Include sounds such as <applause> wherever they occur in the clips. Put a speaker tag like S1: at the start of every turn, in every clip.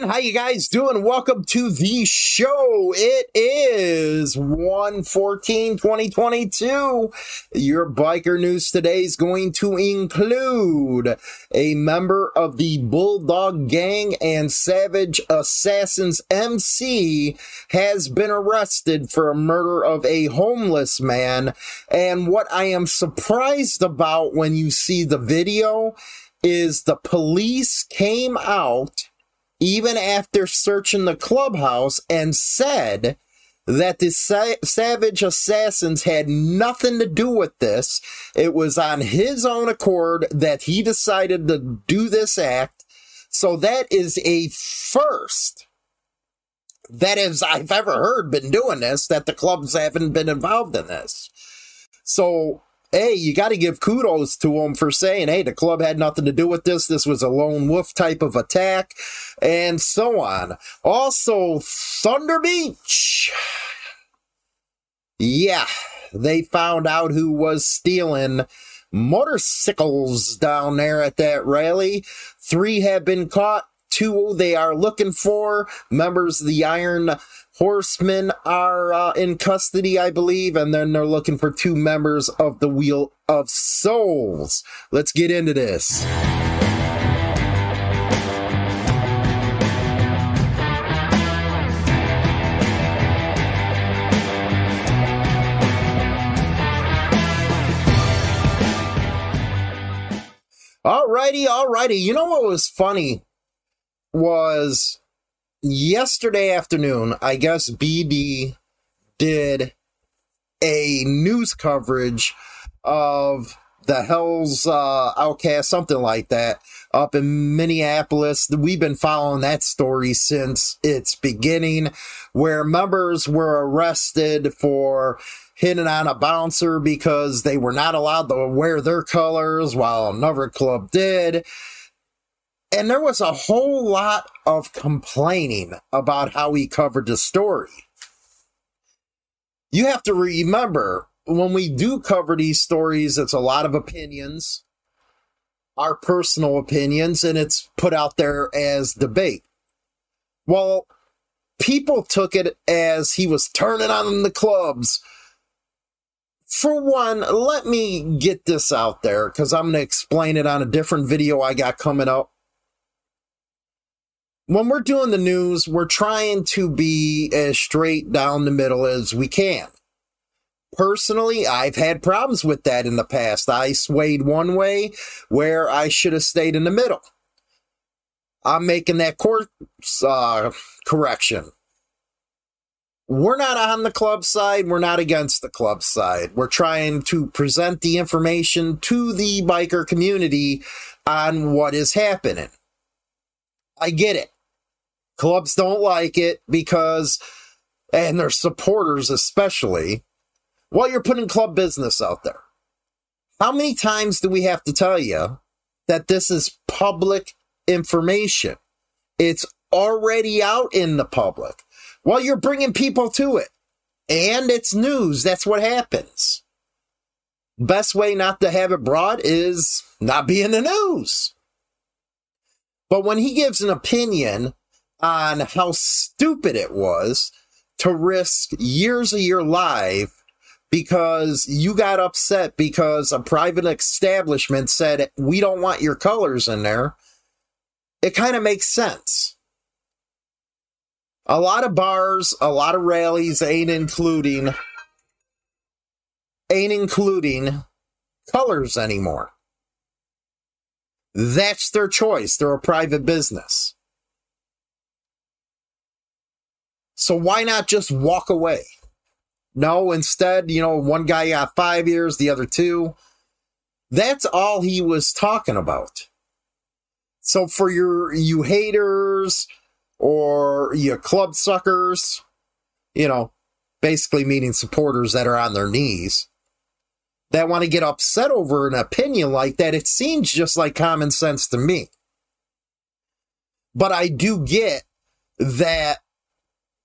S1: And how you guys doing? Welcome to the show. It is 1-14-2022. Your biker news today is going to include a member of the Bulldog Gang and Savage Assassins MC has been arrested for a murder of a homeless man. And what I am surprised about when you see the video is the police came out even after searching the clubhouse and said that the sa- Savage Assassins had nothing to do with this. It was on his own accord that he decided to do this act. So that is a first. That is, I've ever heard been doing this, that the clubs haven't been involved in this. So hey, you got to give kudos to them for saying, hey, the club had nothing to do with this. This was a lone wolf type of attack, and so on. Also, Thunder Beach. Yeah, they found out who was stealing motorcycles down there at that rally. Three have been caught. Two they are looking for. Members of the Iron horsemen are uh, in custody, I believe, and then they're looking for two members of the Wheel of Souls. Let's get into this. Alrighty, alrighty. You know what was funny was yesterday afternoon, I guess BD did a news coverage of the Hell's uh, Outcast, something like that, up in Minneapolis. We've been following that story since its beginning, where members were arrested for hitting on a bouncer because they were not allowed to wear their colors while another club did. And there was a whole lot of complaining about how he covered the story. You have to remember when we do cover these stories, it's a lot of opinions, our personal opinions, and it's put out there as debate. Well, people took it as he was turning on the clubs. For one, let me get this out there because I'm going to explain it on a different video I got coming up when we're doing the news, we're trying to be as straight down the middle as we can. Personally, I've had problems with that in the past. I swayed one way where I should have stayed in the middle. I'm making that course uh, correction. We're not on the club side. We're not against the club side. We're trying to present the information to the biker community on what is happening. I get it. Clubs don't like it because, and their supporters especially, while you're putting club business out there. How many times do we have to tell you that this is public information? It's already out in the public. While you're bringing people to it. And it's news. That's what happens. Best way not to have it brought is not be in the news. But when he gives an opinion on how stupid it was to risk years of your life because you got upset because a private establishment said, we don't want your colors in there. It kind of makes sense. A lot of bars, a lot of rallies ain't including, ain't including colors anymore. That's their choice. They're a private business. So why not just walk away? No, instead, you know, one guy got five years, the other two. That's all he was talking about. So for your you haters or you club suckers, you know, basically meaning supporters that are on their knees that want to get upset over an opinion like that, it seems just like common sense to me. But I do get that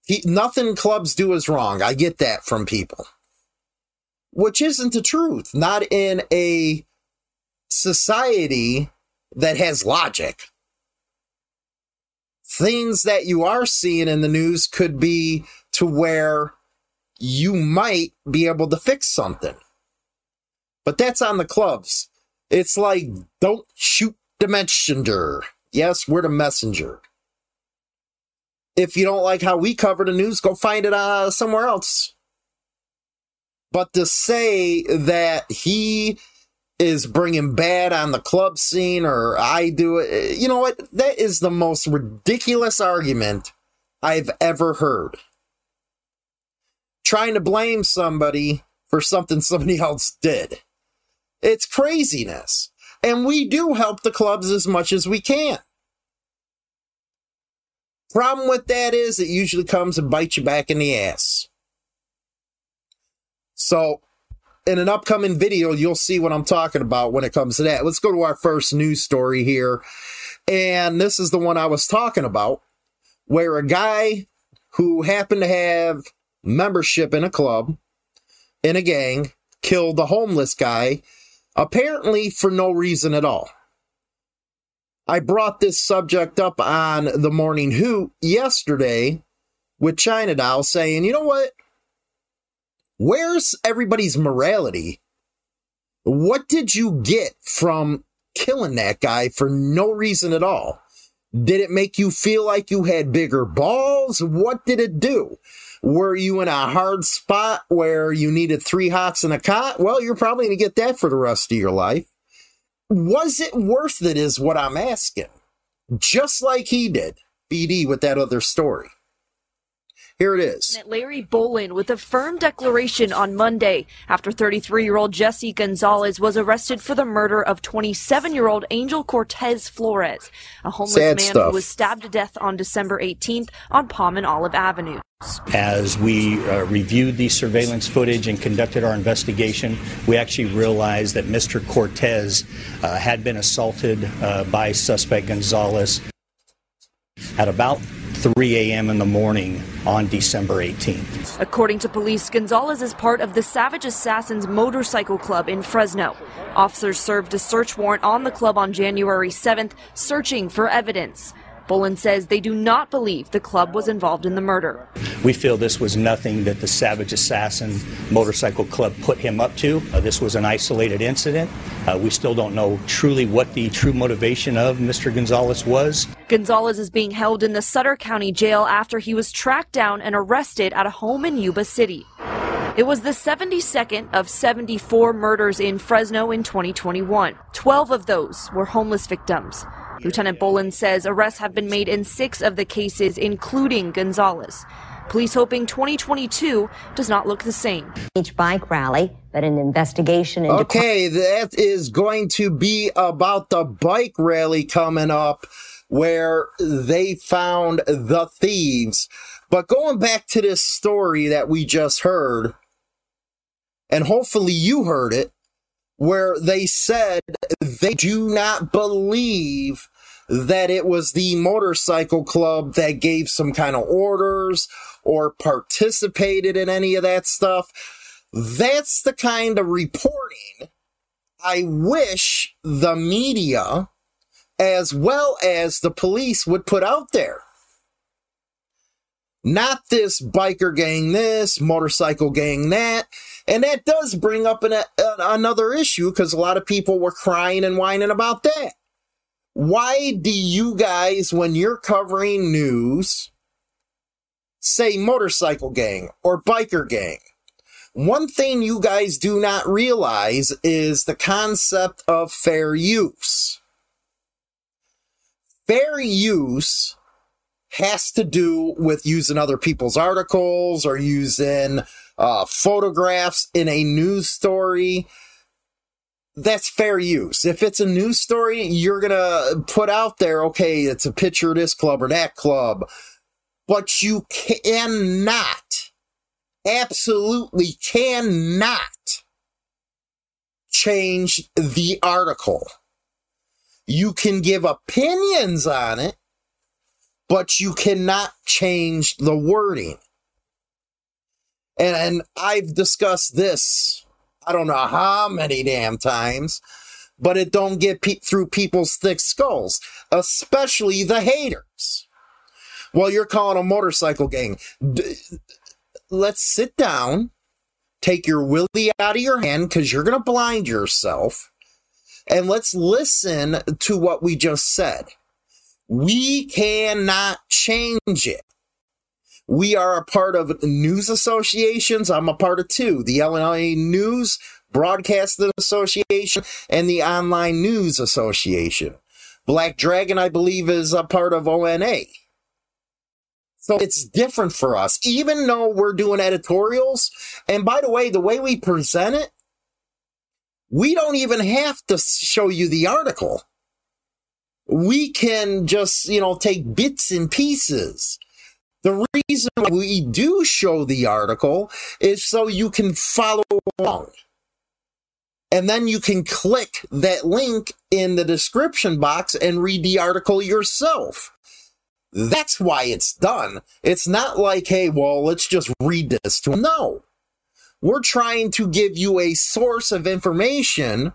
S1: he, nothing clubs do is wrong. I get that from people. Which isn't the truth. Not in a society that has logic. things that you are seeing in the news could be to where you might be able to fix something. But that's on the clubs. It's like, don't shoot the messenger. Yes, we're the messenger. If you don't like how we cover the news, go find it uh, somewhere else. But to say that he is bringing bad on the club scene or I do it, you know what? That is the most ridiculous argument I've ever heard. Trying to blame somebody for something somebody else did. It's craziness. And we do help the clubs as much as we can. Problem with that is it usually comes and bites you back in the ass. So, in an upcoming video, you'll see what I'm talking about when it comes to that. Let's go to our first news story here. And this is the one I was talking about, where a guy who happened to have membership in a club, in a gang, killed a homeless guy apparently for no reason at all. I brought this subject up on the Morning Hoot yesterday with China Doll saying, you know what? Where's everybody's morality? What did you get from killing that guy for no reason at all? Did it make you feel like you had bigger balls? What did it do? Were you in a hard spot where you needed three hots and a cot? Well, you're probably going to get that for the rest of your life. Was it worth it, is what I'm asking. Just like he did, BD, with that other story. Here it is.
S2: Larry Bolin with a firm declaration on Monday after 33 year old Jesse Gonzalez was arrested for the murder of 27 year old Angel Cortez Flores, a homeless Sad man stuff. who was stabbed to death on December 18th on Palm and Olive Avenue.
S3: As we uh, reviewed the surveillance footage and conducted our investigation, we actually realized that Mr. Cortez uh, had been assaulted uh, by suspect Gonzalez at about 3 a.m. in the morning on December 18th.
S2: According to police, Gonzalez is part of the Savage Assassins Motorcycle Club in Fresno. Officers served a search warrant on the club on January 7th, searching for evidence. Bolin says they do not believe the club was involved in the murder.
S3: We feel this was nothing that the Savage Assassin Motorcycle Club put him up to. Uh, this was an isolated incident. Uh, we still don't know truly what the true motivation of Mr. Gonzalez was.
S2: Gonzalez is being held in the Sutter County Jail after he was tracked down and arrested at a home in Yuba City. It was the 72nd of 74 murders in Fresno in 2021. 12 of those were homeless victims. Lieutenant Bolin says arrests have been made in six of the cases, including Gonzalez. Police hoping 2022 does not look the same.
S4: Each bike rally, but an investigation into.
S1: Okay, that is going to be about the bike rally coming up where they found the thieves. But going back to this story that we just heard, and hopefully you heard it, where they said they do not believe that it was the motorcycle club that gave some kind of orders or participated in any of that stuff. That's the kind of reporting I wish the media, as well as the police, would put out there. Not this biker gang this, motorcycle gang that. And that does bring up an, a, another issue because a lot of people were crying and whining about that. Why do you guys, when you're covering news, say motorcycle gang or biker gang? One thing you guys do not realize is the concept of fair use. Fair use has to do with using other people's articles or using uh, photographs in a news story. That's fair use. If it's a news story, you're going to put out there, okay, it's a picture of this club or that club. But you cannot, absolutely cannot change the article. You can give opinions on it, but you cannot change the wording. And, and I've discussed this, I don't know how many damn times, but it don't get pe- through people's thick skulls, especially the haters. Well, you're calling a motorcycle gang. D- let's sit down, take your willy out of your hand because you're going to blind yourself, and let's listen to what we just said. We cannot change it. We are a part of news associations. I'm a part of two the Illinois News Broadcasting Association and the Online News Association. Black Dragon, I believe, is a part of ONA. So it's different for us, even though we're doing editorials. And by the way, the way we present it, we don't even have to show you the article. We can just, you know, take bits and pieces. The reason we do show the article is so you can follow along. And then you can click that link in the description box and read the article yourself. That's why it's done. It's not like, hey, well, let's just read this to. No. We're trying to give you a source of information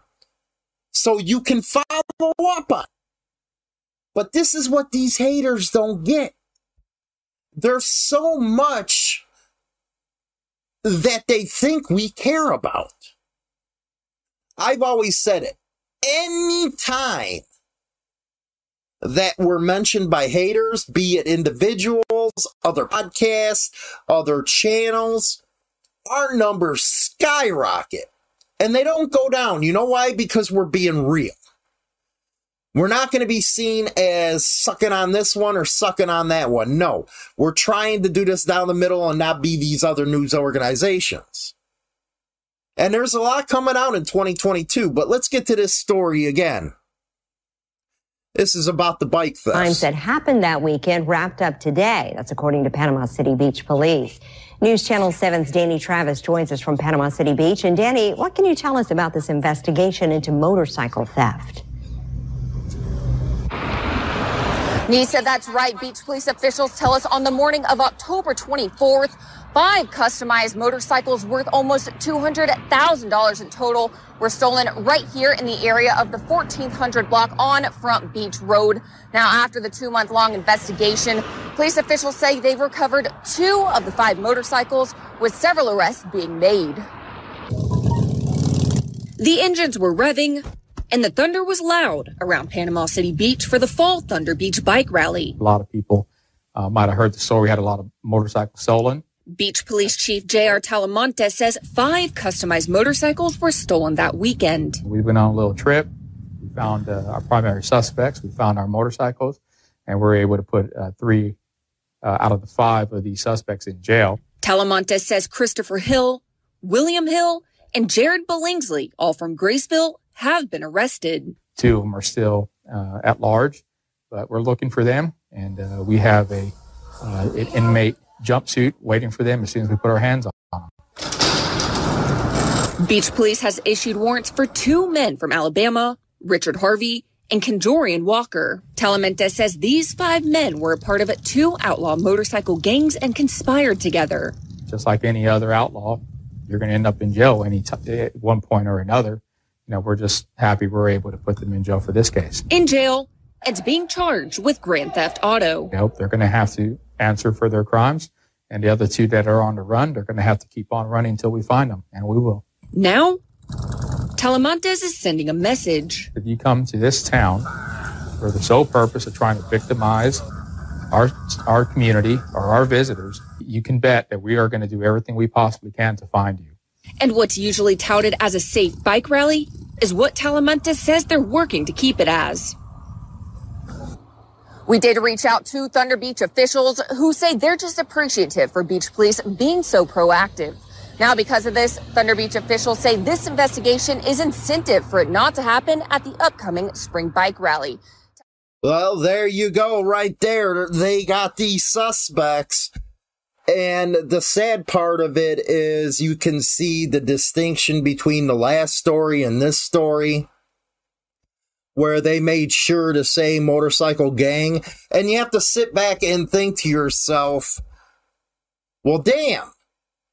S1: so you can follow up on. But this is what these haters don't get. There's so much that they think we care about. I've always said it. Anytime that were mentioned by haters, be it individuals, other podcasts, other channels, our numbers skyrocket and they don't go down. You know why? Because we're being real. We're not going to be seen as sucking on this one or sucking on that one. No, we're trying to do this down the middle and not be these other news organizations. And there's a lot coming out in 2022, but let's get to this story again. This is about the bike theft.
S4: Crimes that happened that weekend wrapped up today. That's according to Panama City Beach Police. News Channel 7's Danny Travis joins us from Panama City Beach. And Danny, what can you tell us about this investigation into motorcycle theft?
S5: Nisa, that's right. Beach police officials tell us on the morning of October 24th, Five customized motorcycles worth almost $200,000 in total were stolen right here in the area of the 1400 block on Front Beach Road. Now, after the two month long investigation, police officials say they've recovered two of the five motorcycles with several arrests being made. The engines were revving and the thunder was loud around Panama City Beach for the fall Thunder Beach bike rally.
S6: A lot of people uh, might have heard the story. We had a lot of motorcycles stolen.
S5: Beach Police Chief J.R. Talamantez says five customized motorcycles were stolen that weekend.
S6: We went on a little trip. We found uh, our primary suspects. We found our motorcycles, and we are able to put uh, three uh, out of the five of these suspects in jail.
S5: Talamantez says Christopher Hill, William Hill, and Jared Billingsley, all from Graceville, have been arrested.
S6: Two of them are still uh, at large, but we're looking for them, and uh, we have a uh, an inmate jumpsuit waiting for them as soon as we put our hands on them.
S5: Beach Police has issued warrants for two men from Alabama, Richard Harvey and Conjorian Walker. Talamantez says these five men were a part of two outlaw motorcycle gangs and conspired together.
S6: Just like any other outlaw, you're going to end up in jail any t- at one point or another. You know, we're just happy we're able to put them in jail for this case.
S5: In jail, and being charged with grand theft auto.
S6: Nope, they're going to have to answer for their crimes. And the other two that are on the run, they're going to have to keep on running until we find them, and we will.
S5: Now, Talamantez is sending a message.
S6: If you come to this town for the sole purpose of trying to victimize our, our community or our visitors, you can bet that we are going to do everything we possibly can to find you.
S5: And what's usually touted as a safe bike rally is what Talamantez says they're working to keep it as. We did reach out to Thunder Beach officials who say they're just appreciative for beach police being so proactive. Now, because of this, Thunder Beach officials say this investigation is incentive for it not to happen at the upcoming spring bike rally.
S1: Well, there you go, right there. They got these suspects. And the sad part of it is you can see the distinction between the last story and this story where they made sure to say motorcycle gang. And you have to sit back and think to yourself, well, damn,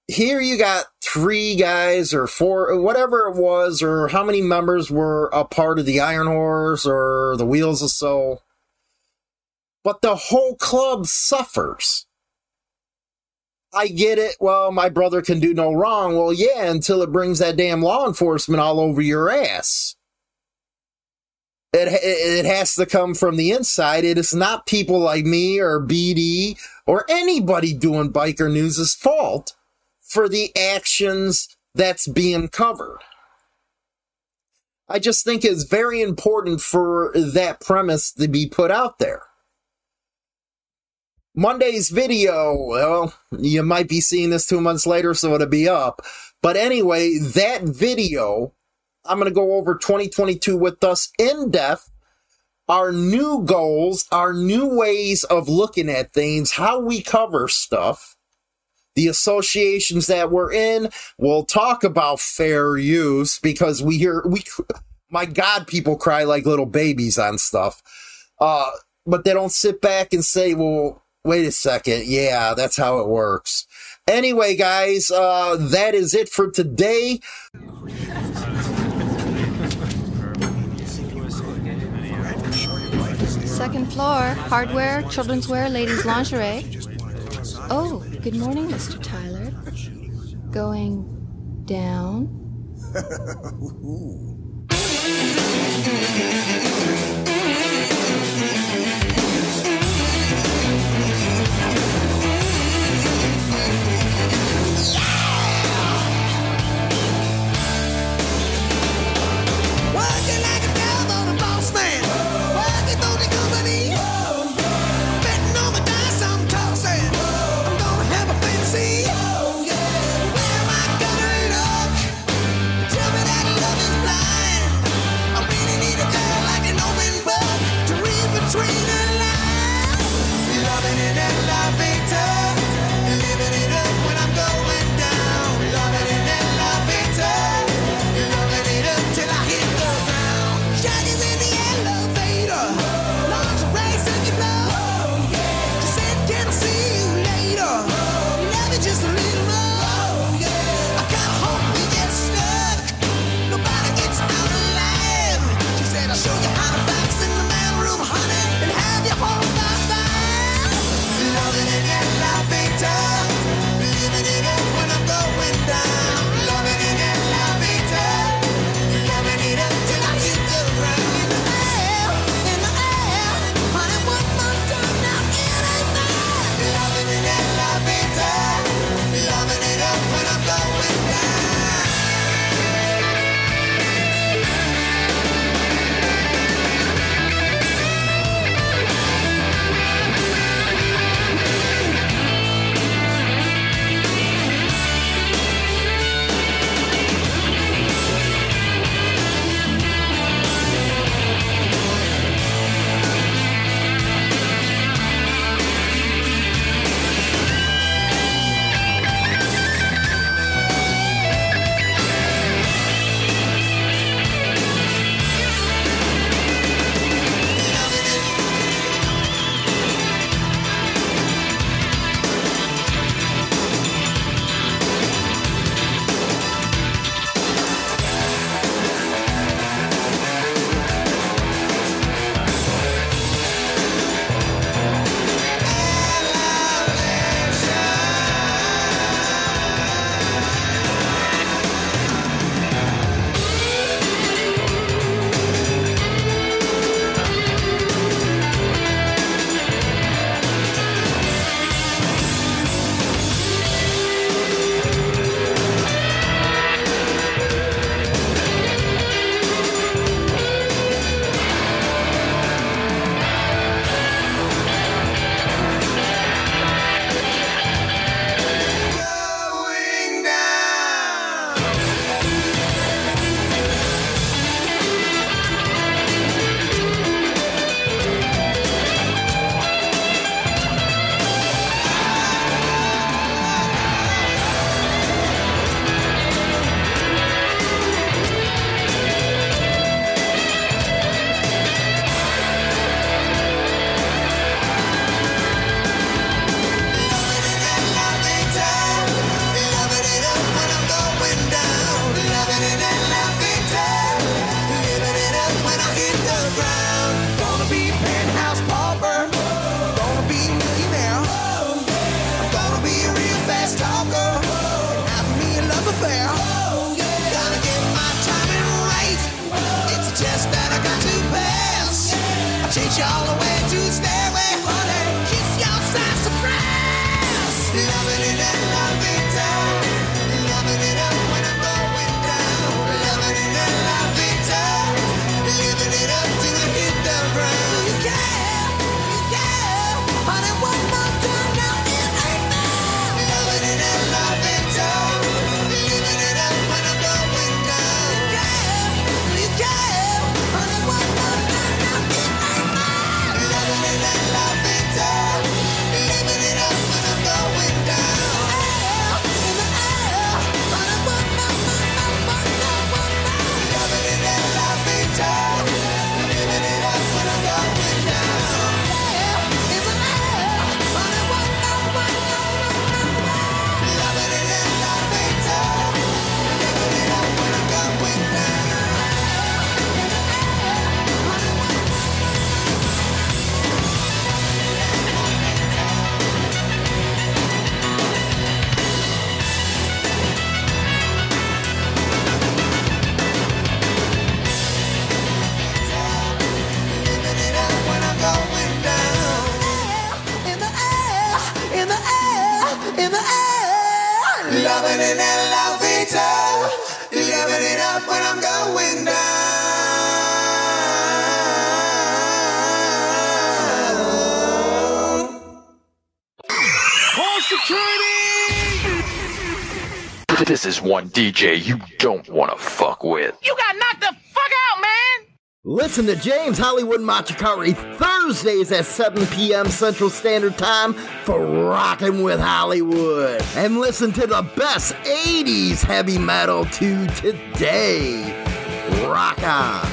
S1: here you got three guys or four, whatever it was, or how many members were a part of the Iron Horse or the Wheels of Soul. but the whole club suffers. I get it. Well, my brother can do no wrong. Well, yeah, until it brings that damn law enforcement all over your ass. It, it, has to come from the inside. It is not people like me or BD or anybody doing biker news's fault for the actions that's being covered. I just think it's very important for that premise to be put out there. Monday's video, well, you might be seeing this two months later, so it'll be up. But anyway, that video, I'm going to go over 2022 with us in depth, our new goals, our new ways of looking at things, how we cover stuff, the associations that we're in. We'll talk about fair use because we hear, we, my God, people cry like little babies on stuff. Uh, but they don't sit back and say, well, wait a second. Yeah, that's how it works. Anyway, guys, uh, that is it for today.
S7: Second floor, hardware, children's wear, ladies' lingerie. Oh, good morning, Mr. Tyler. Going down. <laughs>
S8: one
S9: DJ you don't want to fuck with.
S7: You got knocked the fuck out, man!
S1: Listen to James Hollywood Machikari Thursdays at 7 p.m. Central Standard Time for Rockin' with Hollywood. And listen to the best 80s heavy metal to today. Rock on.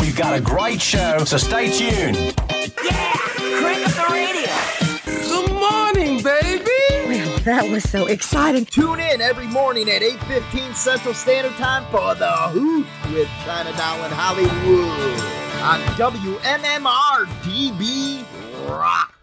S10: We've got a great show, so stay tuned. Yeah!
S7: Crank up the radio! Good morning, baby!
S1: That was so exciting. Tune in every morning at 8.15 Central Standard Time for The Hoot with China Doll and Hollywood on WMMR DB Rock.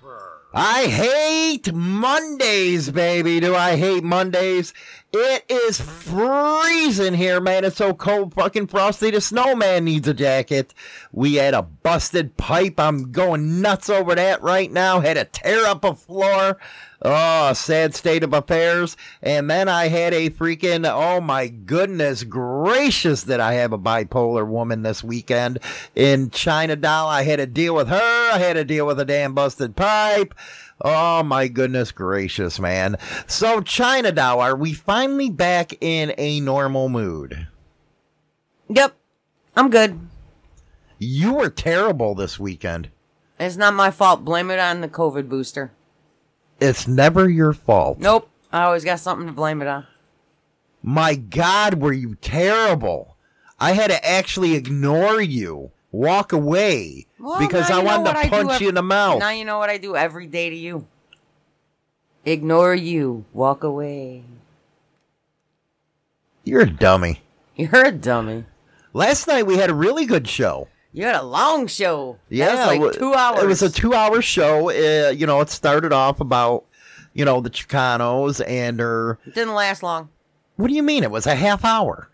S1: I hate Mondays, baby. Do I hate Mondays? It is freezing here, man. It's so cold, fucking frosty. The snowman needs a jacket. We had a busted pipe. I'm going nuts over that right now. Had to tear up a floor. Oh, sad state of affairs. And then I had a freaking, oh my goodness gracious, that I have a bipolar woman this weekend in China Doll. I had to deal with her. I had to deal with a damn busted pipe. Oh my goodness gracious, man. So, China Doll, are we finally back in a normal mood?
S11: Yep. I'm good.
S1: You were terrible this weekend.
S11: It's not my fault. Blame it on the COVID booster.
S1: It's never your fault.
S11: Nope. I always got something to blame it on.
S1: My God, were you terrible? I had to actually ignore you, walk away,
S11: Well,
S1: because I wanted to punch you in the mouth.
S11: Now you know what I do every day to you. Ignore you. Walk away.
S1: You're a dummy. <laughs>
S11: You're a dummy.
S1: Last night we had a really good show.
S11: You had a long show.
S1: Yeah,
S11: like two hours.
S1: It was a two-hour show. Uh, you know, it started off about, you know, the Chicanos and her.
S11: It didn't last long.
S1: What do you mean? It was a half hour.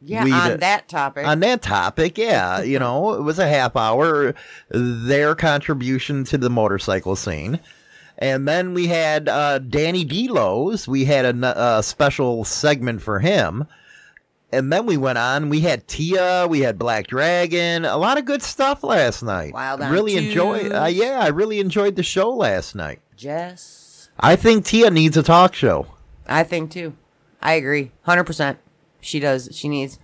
S11: Yeah,
S1: We
S11: on that topic.
S1: On that topic, yeah, you know, it was a half hour. Their contribution to the motorcycle scene. And then we had uh, Danny Delos. We had a special segment for him. And then we went on. We had Tia. We had Black Dragon. A lot of good stuff last night.
S11: Wild on
S1: really enjoyed. Uh, yeah, I really enjoyed the show last night.
S11: Jess.
S1: I think Tia needs a talk show.
S11: I think too. I agree. 100%. She does. She needs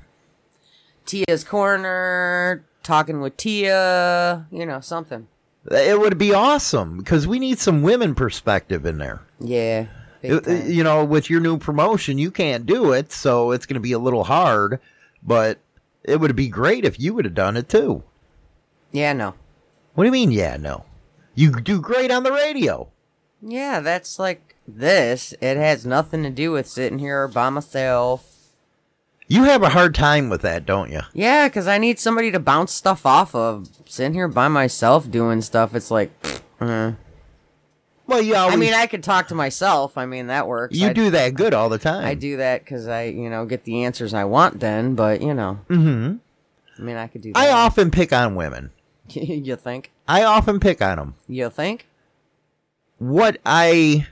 S11: Tia's Corner, talking with Tia, you know, something.
S1: It would be awesome because we need some women perspective in there.
S11: Yeah.
S1: You know, with your new promotion, you can't do it, so it's going to be a little hard. But it would be great if you would have done it too.
S11: Yeah, no.
S1: What do you mean? Yeah, no. You do great on the radio.
S11: Yeah, that's like this. It has nothing to do with sitting here by myself.
S1: You have a hard time with that, don't you?
S11: Yeah, because I need somebody to bounce stuff off of. Sitting here by myself doing stuff, it's like, <sniffs> uh.
S1: Well, you always,
S11: I mean, I could talk to myself. I mean, that works.
S1: you
S11: I-
S1: do that good all the time.
S11: I do that because I, you know, get the answers I want then, but, you know.
S1: Mm-hmm.
S11: I mean, I could do.
S1: I often pick on women. <laughs>
S11: you think?
S1: I often pick on them.
S11: You think?
S1: What I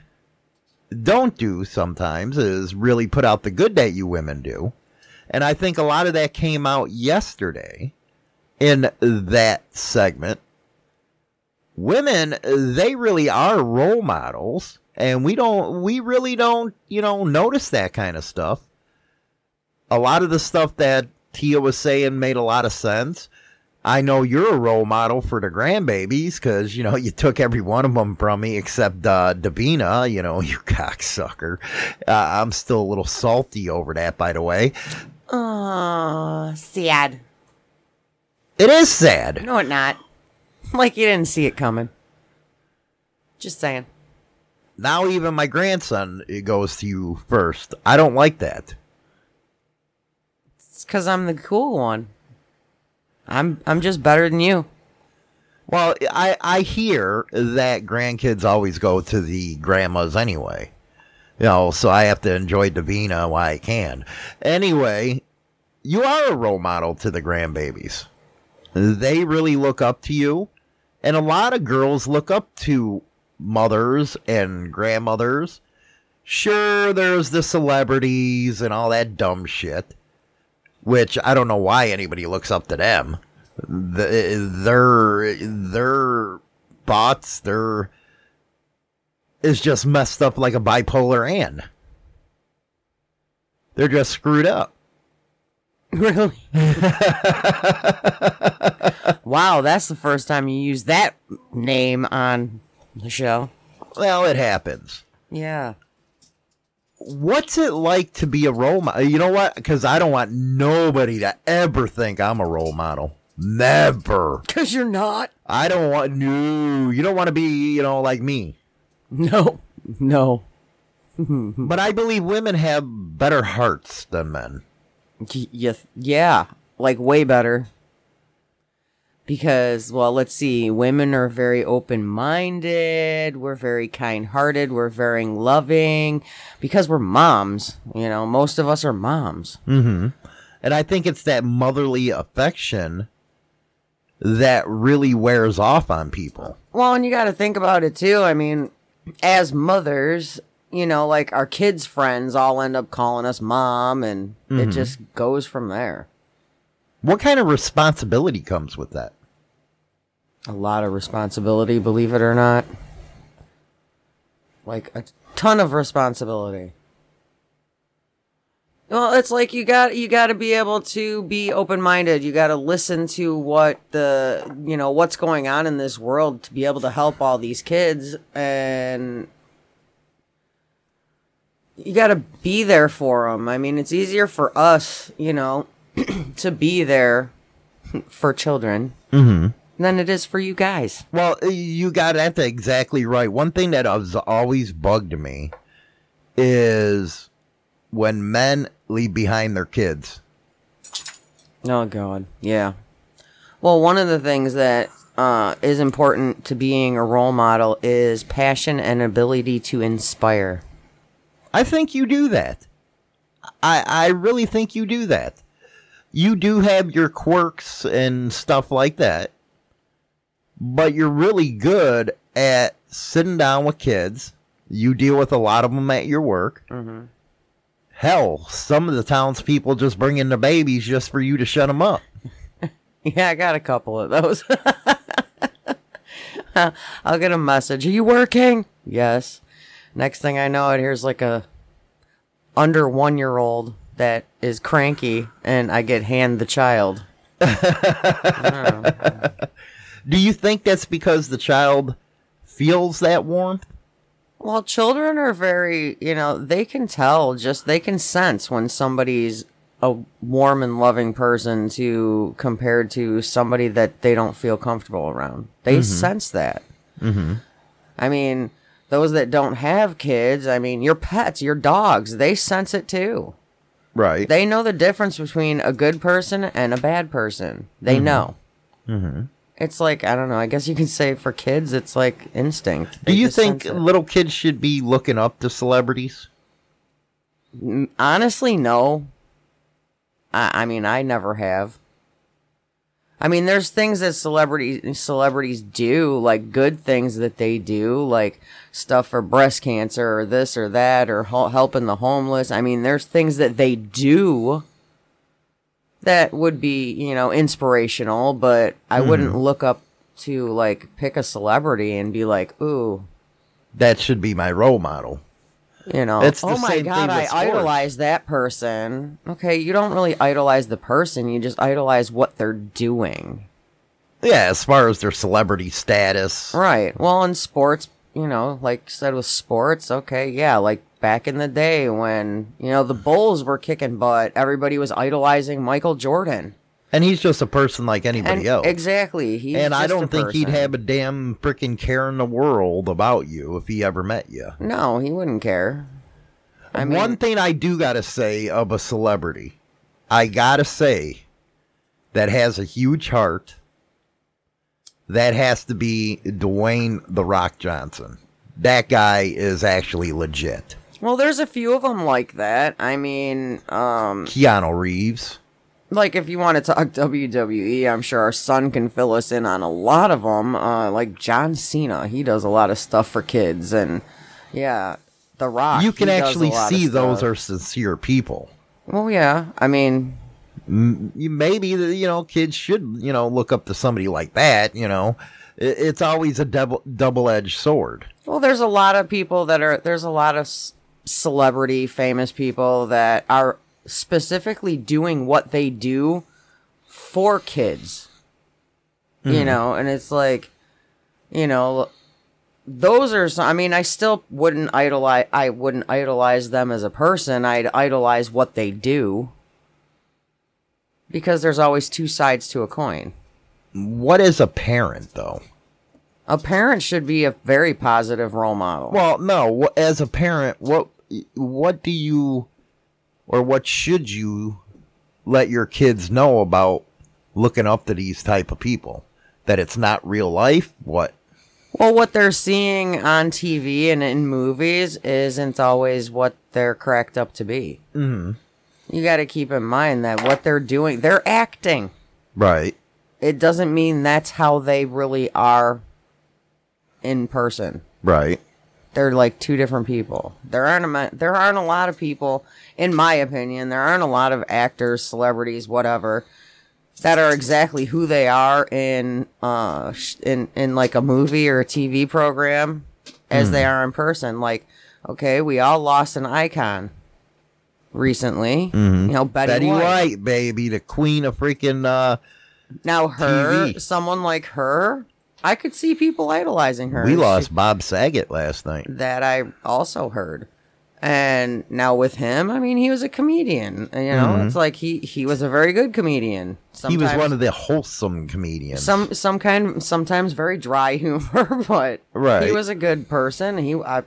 S1: don't do sometimes is really put out the good that you women do. And I think a lot of that came out yesterday in that segment. Women, they really are role models. And we don't, we really don't, you know, notice that kind of stuff. A lot of the stuff that Tia was saying made a lot of sense. I know you're a role model for the grandbabies because, you know, <laughs> you took every one of them from me except uh, Davina, you know, <laughs> you cocksucker. Uh, I'm still a little salty over that, by the way.
S11: Oh, sad.
S1: It is sad.
S11: No, it not. <laughs> Like you didn't see it coming. Just saying.
S1: Now even my grandson it goes to you first. I don't like that.
S11: It's because I'm the cool one. I'm I'm just better than you.
S1: Well, I I hear that grandkids always go to the grandmas anyway. You know, so I have to enjoy Davina while I can. Anyway, you are a role model to the grandbabies. They really look up to you. And a lot of girls look up to mothers and grandmothers. Sure, there's the celebrities and all that dumb shit, which I don't know why anybody looks up to them. The, their their thoughts, their is just messed up like a bipolar Ann. They're just screwed up. <laughs>
S11: Really? <laughs> wow, that's the first time you use that name on the show.
S1: Well, it happens.
S11: Yeah.
S1: What's it like to be a role model? You know what? Because I don't want nobody to ever think I'm a role model. Never.
S11: Because you're not.
S1: I don't want no. You don't want to be, you know, like me.
S11: No. No. <laughs>
S1: but I believe women have better hearts than men.
S11: Y- y- yeah, like way better. Because, well, let's see, women are very open minded, we're very kind hearted, we're very loving, because we're moms. You know, most of us are moms.
S1: Mm-hmm. And I think it's that motherly affection that really wears off on people.
S11: Well, and you got to think about it too. I mean, as mothers, you know, like our kids' friends all end up calling us mom, and it
S1: Mhm.
S11: just goes from there.
S1: What kind of responsibility comes with that?
S11: A lot of responsibility, believe it or not. Like a ton of responsibility. Well, it's like you got you got to be able to be open-minded. You got to listen to what the, you know, what's going on in this world to be able to help all these kids and you got to be there for them. I mean, it's easier for us, you know, <clears throat> to be there for children
S1: Mm-hmm.
S11: than it is for you guys.
S1: Well, you got that exactly right. One thing that has always bugged me is when men leave behind their kids.
S11: Oh God, yeah. Well, one of the things that uh, is important to being a role model is passion and ability to inspire.
S1: I think you do that. I I really think you do that. You do have your quirks and stuff like that. But you're really good at sitting down with kids. You deal with a lot of them at your work.
S11: Mm-hmm.
S1: Hell, some of the townspeople just bring in the babies just for you to shut them up. <laughs>
S11: Yeah, I got a couple of those. <laughs> I'll get a message. Are you working? Yes. Next thing I know, it here's like a under one year old that is cranky, and I get hand the child. <laughs>
S1: Do you think that's because the child feels that warmth?
S11: Well, children are very, you know, they can tell just they can sense when somebody's a warm and loving person to compared to somebody that they don't feel comfortable around. They
S1: Mhm.
S11: sense that.
S1: Mm-hmm.
S11: I mean, those that don't have kids, I mean, your pets, your dogs, they sense it too.
S1: Right.
S11: They know the difference between a good person and a bad person. They
S1: Mhm.
S11: know.
S1: Mm-hmm.
S11: It's like, I don't know, I guess you can say for kids, it's like instinct.
S1: Do you think little kids should be looking up to celebrities?
S11: Honestly, no. I, I mean, I never have. I mean, there's things that celebrities celebrities do, like good things that they do, like stuff for breast cancer or this or that, or helping the homeless. I mean, there's things that they do that would be, you know, inspirational, but I
S1: Mhm.
S11: wouldn't look up to like pick a celebrity and be like, ooh,
S1: That should be my role model.
S11: you know,
S1: It's the
S11: oh my god, I
S1: sports.
S11: idolize that person. Okay, you don't really idolize the person, you just idolize what they're doing.
S1: Yeah, as far as their celebrity status.
S11: Right. Well, in sports, you know, like said with sports, okay, yeah, like back in the day when, you know, the Bulls were kicking butt, everybody was idolizing Michael Jordan.
S1: And he's just a person like anybody
S11: And-
S1: else.
S11: Exactly. He's
S1: and I don't think he'd have a damn freaking care in the world about you if he ever met you.
S11: No, he wouldn't care. I mean,
S1: One thing I do gotta say of a celebrity, I gotta say, that has a huge heart. That has to be Dwayne the Rock Johnson. That guy is actually legit.
S11: well, there's a few of them like that. I mean, um,
S1: Keanu Reeves.
S11: like if you want to talk WWE, I'm sure our son can fill us in on a lot of them. Uh, like John Cena, he does a lot of stuff for kids, and yeah, The Rock.
S1: you can
S11: he does a
S1: actually see those are sincere people.
S11: Well, yeah. I mean,
S1: maybe you know kids should you know look up to somebody like that. You know, it's always a double double edged sword.
S11: well, there's a lot of people that are there's a lot of celebrity, famous people that are specifically doing what they do for kids. You
S1: Mhm.
S11: know, and it's like, you know, those are some, I mean, I still wouldn't idolize I wouldn't idolize them as a person. I'd idolize what they do. Because there's always two sides to a coin.
S1: What is a parent though?
S11: A parent should be a very positive role model.
S1: Well, no. As a parent, what what do you or what should you let your kids know about looking up to these type of people? That it's not real life. What?
S11: Well, what they're seeing on TV and in movies isn't always what they're cracked up to be.
S1: Mm-hmm.
S11: You got to keep in mind that what they're doing, they're acting.
S1: Right.
S11: It doesn't mean that's how they really are in person.
S1: Right.
S11: They're like two different people. There aren't a, there aren't a lot of people, in my opinion, there aren't a lot of actors, celebrities, whatever, that are exactly who they are in uh in in like a movie or a TV program as
S1: Hmm.
S11: they are in person. Like, okay, we all lost an icon recently.
S1: Mhm.
S11: You know, Betty,
S1: Betty
S11: White.
S1: White, baby, the queen of freaking uh
S11: Now her,
S1: TV.
S11: someone like her, I could see people idolizing her.
S1: We
S11: She-
S1: lost Bob Saget last night.
S11: that I also heard. And now with him, I mean, he was a comedian. You know,
S1: Mhm.
S11: it's like he he was a very good comedian.
S1: he was one of the wholesome comedians.
S11: some some kind sometimes very dry <laughs> humor, but
S1: right.
S11: he was a good person. He I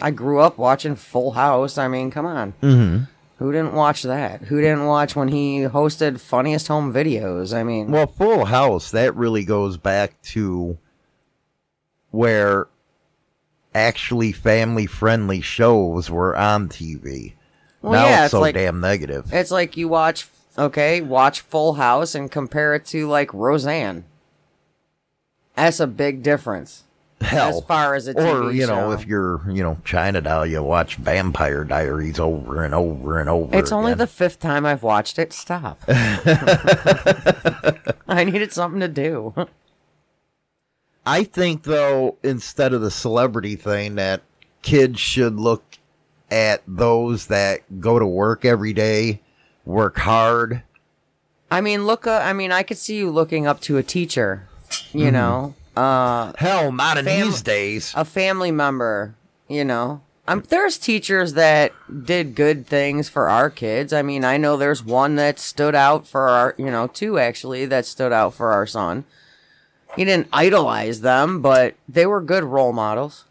S11: I grew up watching Full House. I mean, come on.
S1: Mhm.
S11: Who didn't watch that? Who didn't watch when he hosted Funniest Home Videos? I mean,
S1: Well, Full House, that really goes back to where actually family friendly shows were on TV.
S11: Well,
S1: now
S11: yeah,
S1: it's
S11: it's
S1: so
S11: like-
S1: damn negative.
S11: It's like you watch, okay, watch Full House and compare it to like Roseanne. That's a big difference.
S1: Hell.
S11: As far as a TV
S1: or, you know,
S11: show.
S1: if you're, you know, China doll, you watch Vampire Diaries over and over and over.
S11: It's only the fifth time I've watched it. Stop. <laughs> <laughs> I needed something to do.
S1: I think though, instead of the celebrity thing, that kids should look at those that go to work every day, work hard.
S11: I mean, look. Uh, I mean, I could see you looking up to a teacher. You
S1: Mhm.
S11: know, uh,
S1: Hell, not in
S11: Fam-
S1: these days.
S11: a family member. You know, um, there's teachers that did good things for our kids. I mean, I know there's one that stood out for our. You know, two actually that stood out for our son. He didn't idolize them, but they were good role models.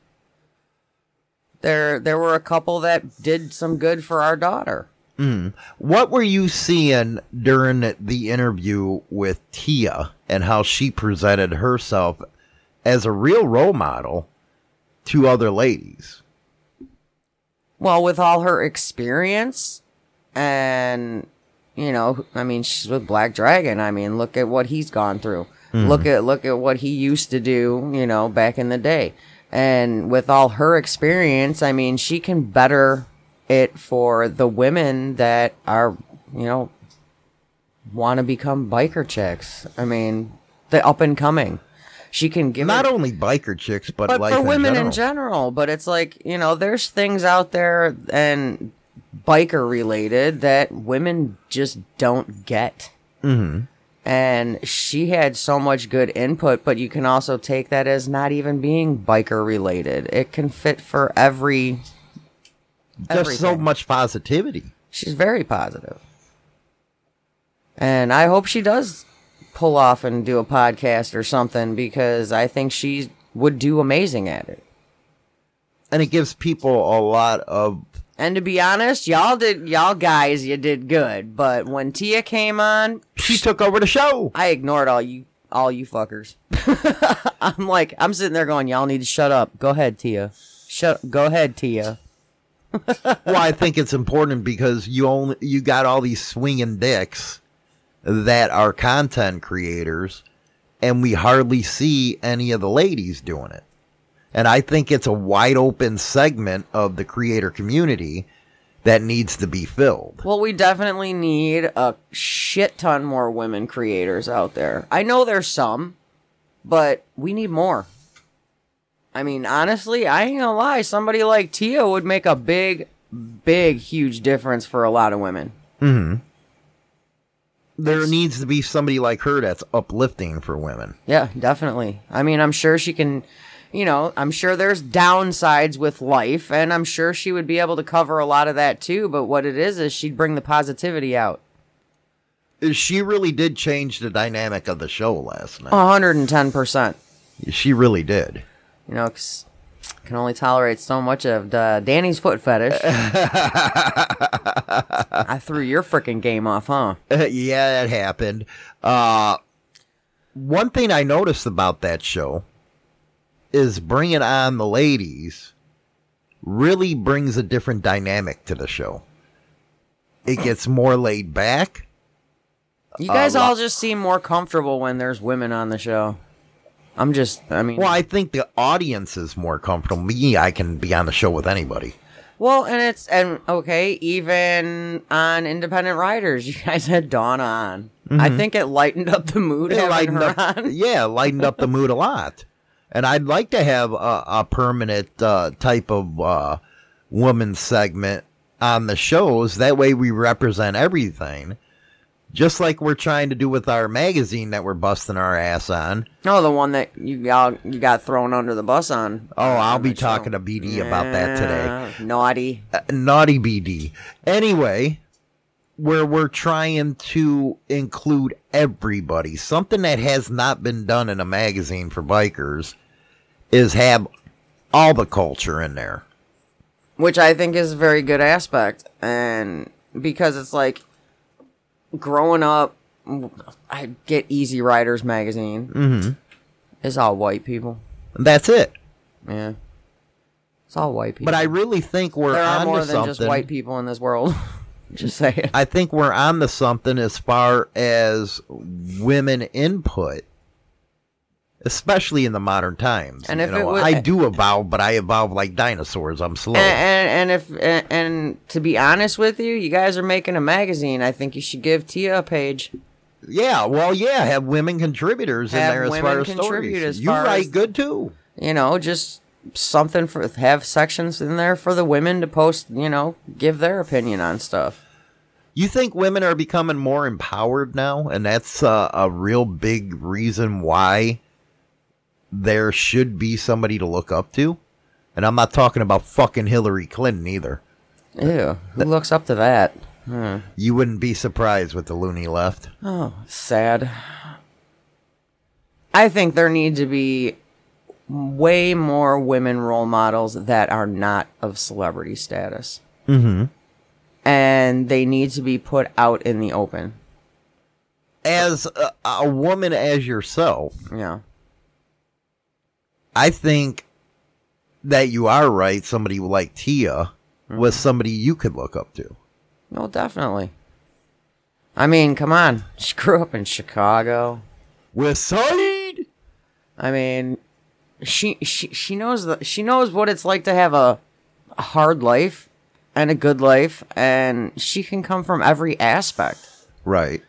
S11: There, there were a couple that did some good for our daughter.
S1: Mm. What were you seeing during the interview with Tia and how she presented herself as a real role model to other ladies?
S11: Well, with all her experience and you know, I mean, she's with Black Dragon. I mean, look at what he's gone through.
S1: Mhm.
S11: Look at look at what he used to do, you know, back in the day. And with all her experience, I mean, she can better it for the women that are, you know, want to become biker chicks. I mean, the up and coming. She can give
S1: Not
S11: it-
S1: only biker chicks, but,
S11: but for
S1: in
S11: women
S1: general.
S11: in general. But it's like you know, there's things out there and biker related that women just don't get.
S1: Mhm.
S11: And she had so much good input, but you can also take that as not even being biker related. It can fit for every.
S1: Just so much positivity.
S11: She's very positive. And I hope she does pull off and do a podcast or something because I think she would do amazing at it.
S1: And it gives people a lot of
S11: And to be honest, y'all did y'all guys, you did good. But when Tia came on,
S1: she took over the show.
S11: I ignored all you all you fuckers. <laughs> I'm like, I'm sitting there going, y'all need to shut up. Go ahead, Tia. Shut. Go ahead, Tia.
S1: well, I think it's important because you only you got all these swinging dicks that are content creators, and we hardly see any of the ladies doing it. And I think it's a wide open segment of the creator community that needs to be filled.
S11: Well, we definitely need a shit ton more women creators out there. I know there's some, but we need more. I mean, honestly, I ain't gonna lie. Somebody like Tia would make a big, big, huge difference for a lot of women.
S1: hmm There needs to be somebody like her that's uplifting for women.
S11: Yeah, definitely. I mean, I'm sure she can, you know, I'm sure there's downsides with life, and I'm sure she would be able to cover a lot of that too. But what it is, is she'd bring the positivity out.
S1: She really did change the dynamic of the show last night.
S11: 110%.
S1: She really did.
S11: You know, 'cause can only tolerate so much of the Danny's foot fetish. <laughs> I threw your freaking game off, huh? <laughs>
S1: yeah, that happened. Uh, one thing I noticed about that show is bringing on the ladies really brings a different dynamic to the show. It gets more laid back.
S11: You guys
S1: lot-
S11: all just seem more comfortable when there's women on the show. I'm just, I mean,
S1: Well, I think the audience is more comfortable. Me, I can be on the show with anybody.
S11: Well, and it's and okay, even on Independent Riders, <laughs> you guys had Dawn on. I
S1: Mhm.
S11: think it lightened up the mood
S1: It lightened up,
S11: on. <laughs>
S1: yeah, lightened up the mood a lot. And I'd like to have a, a permanent uh, type of uh, woman segment on the shows. That way, we represent everything, just like we're trying to do with our magazine that we're busting our ass on.
S11: No, the one that you got you got thrown under the bus on.
S1: Oh, I'll be talking to BD about that today.
S11: Naughty.
S1: Uh, naughty BD. Anyway, where we're trying to include everybody, something that has not been done in a magazine for bikers is have all the culture in there.
S11: which I think is a very good aspect, and because it's like growing up, I get Easy Riders magazine.
S1: Mhm.
S11: It's all white people.
S1: That's it.
S11: Yeah, it's all white people.
S1: But I really think we're
S11: there are more than
S1: something.
S11: just white people in this world. <laughs> just saying.
S1: I think we're on to something as far as women input, especially in the modern times.
S11: And
S1: You
S11: if was-
S1: I do evolve, but I evolve like dinosaurs. I'm slow.
S11: And, and and if and, and to be honest with you, you guys are making a magazine. I think you should give Tia a page.
S1: Yeah, well, yeah, have women contributors in there as far as stories. you write
S11: as-
S1: good too.
S11: You know, just something for have sections in there for the women to post. You know, give their opinion on stuff.
S1: You think women are becoming more empowered now, and that's uh, a real big reason why there should be somebody to look up to. And I'm not talking about fucking Hillary Clinton either.
S11: Ew, who looks up to that? Hmm.
S1: You wouldn't be surprised with the loony left.
S11: Oh, sad. I think there need to be way more women role models that are not of celebrity status.
S1: Mm-hmm.
S11: And they need to be put out in the open.
S1: As a, a woman as yourself,
S11: Yeah.
S1: I think that you are right. Somebody like Tia was mm-hmm. somebody you could look up to.
S11: No, definitely. I mean, come on. <laughs> She grew up in Chicago.
S1: West Side.
S11: I mean, she she she knows the she knows what it's like to have a hard life and a good life, and she can come from every aspect.
S1: Right.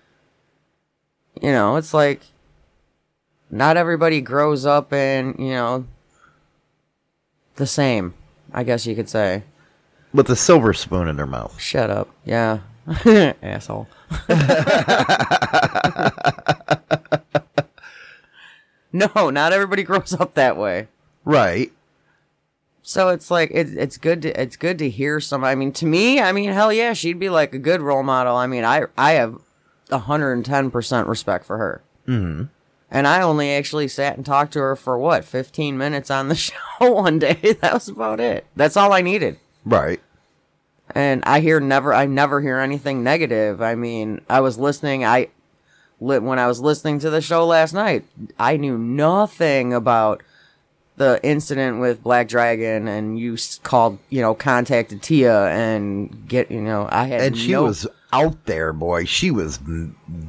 S11: You know, it's like not everybody grows up in you know the same. I guess you could say.
S1: With a silver spoon in their mouth.
S11: Shut up. Yeah. <laughs> Asshole. <laughs> no, not everybody grows up that way.
S1: Right.
S11: So it's like it, it's good to it's good to hear some. I mean, to me, I mean, hell yeah, she'd be like a good role model. I mean, I I have hundred and ten percent respect for her,
S1: Mm-hmm.
S11: And I only actually sat and talked to her for what fifteen minutes on the <laughs> show one day. <laughs> That was about it. That's all I needed.
S1: Right.
S11: and I hear never I never hear anything negative. I mean, I was listening I lit when I was listening to the show last night. I knew nothing about the incident with Black Dragon and you called, you know, contacted Tia and get, you know, I had
S1: And she
S11: no-
S1: was out there, boy. She was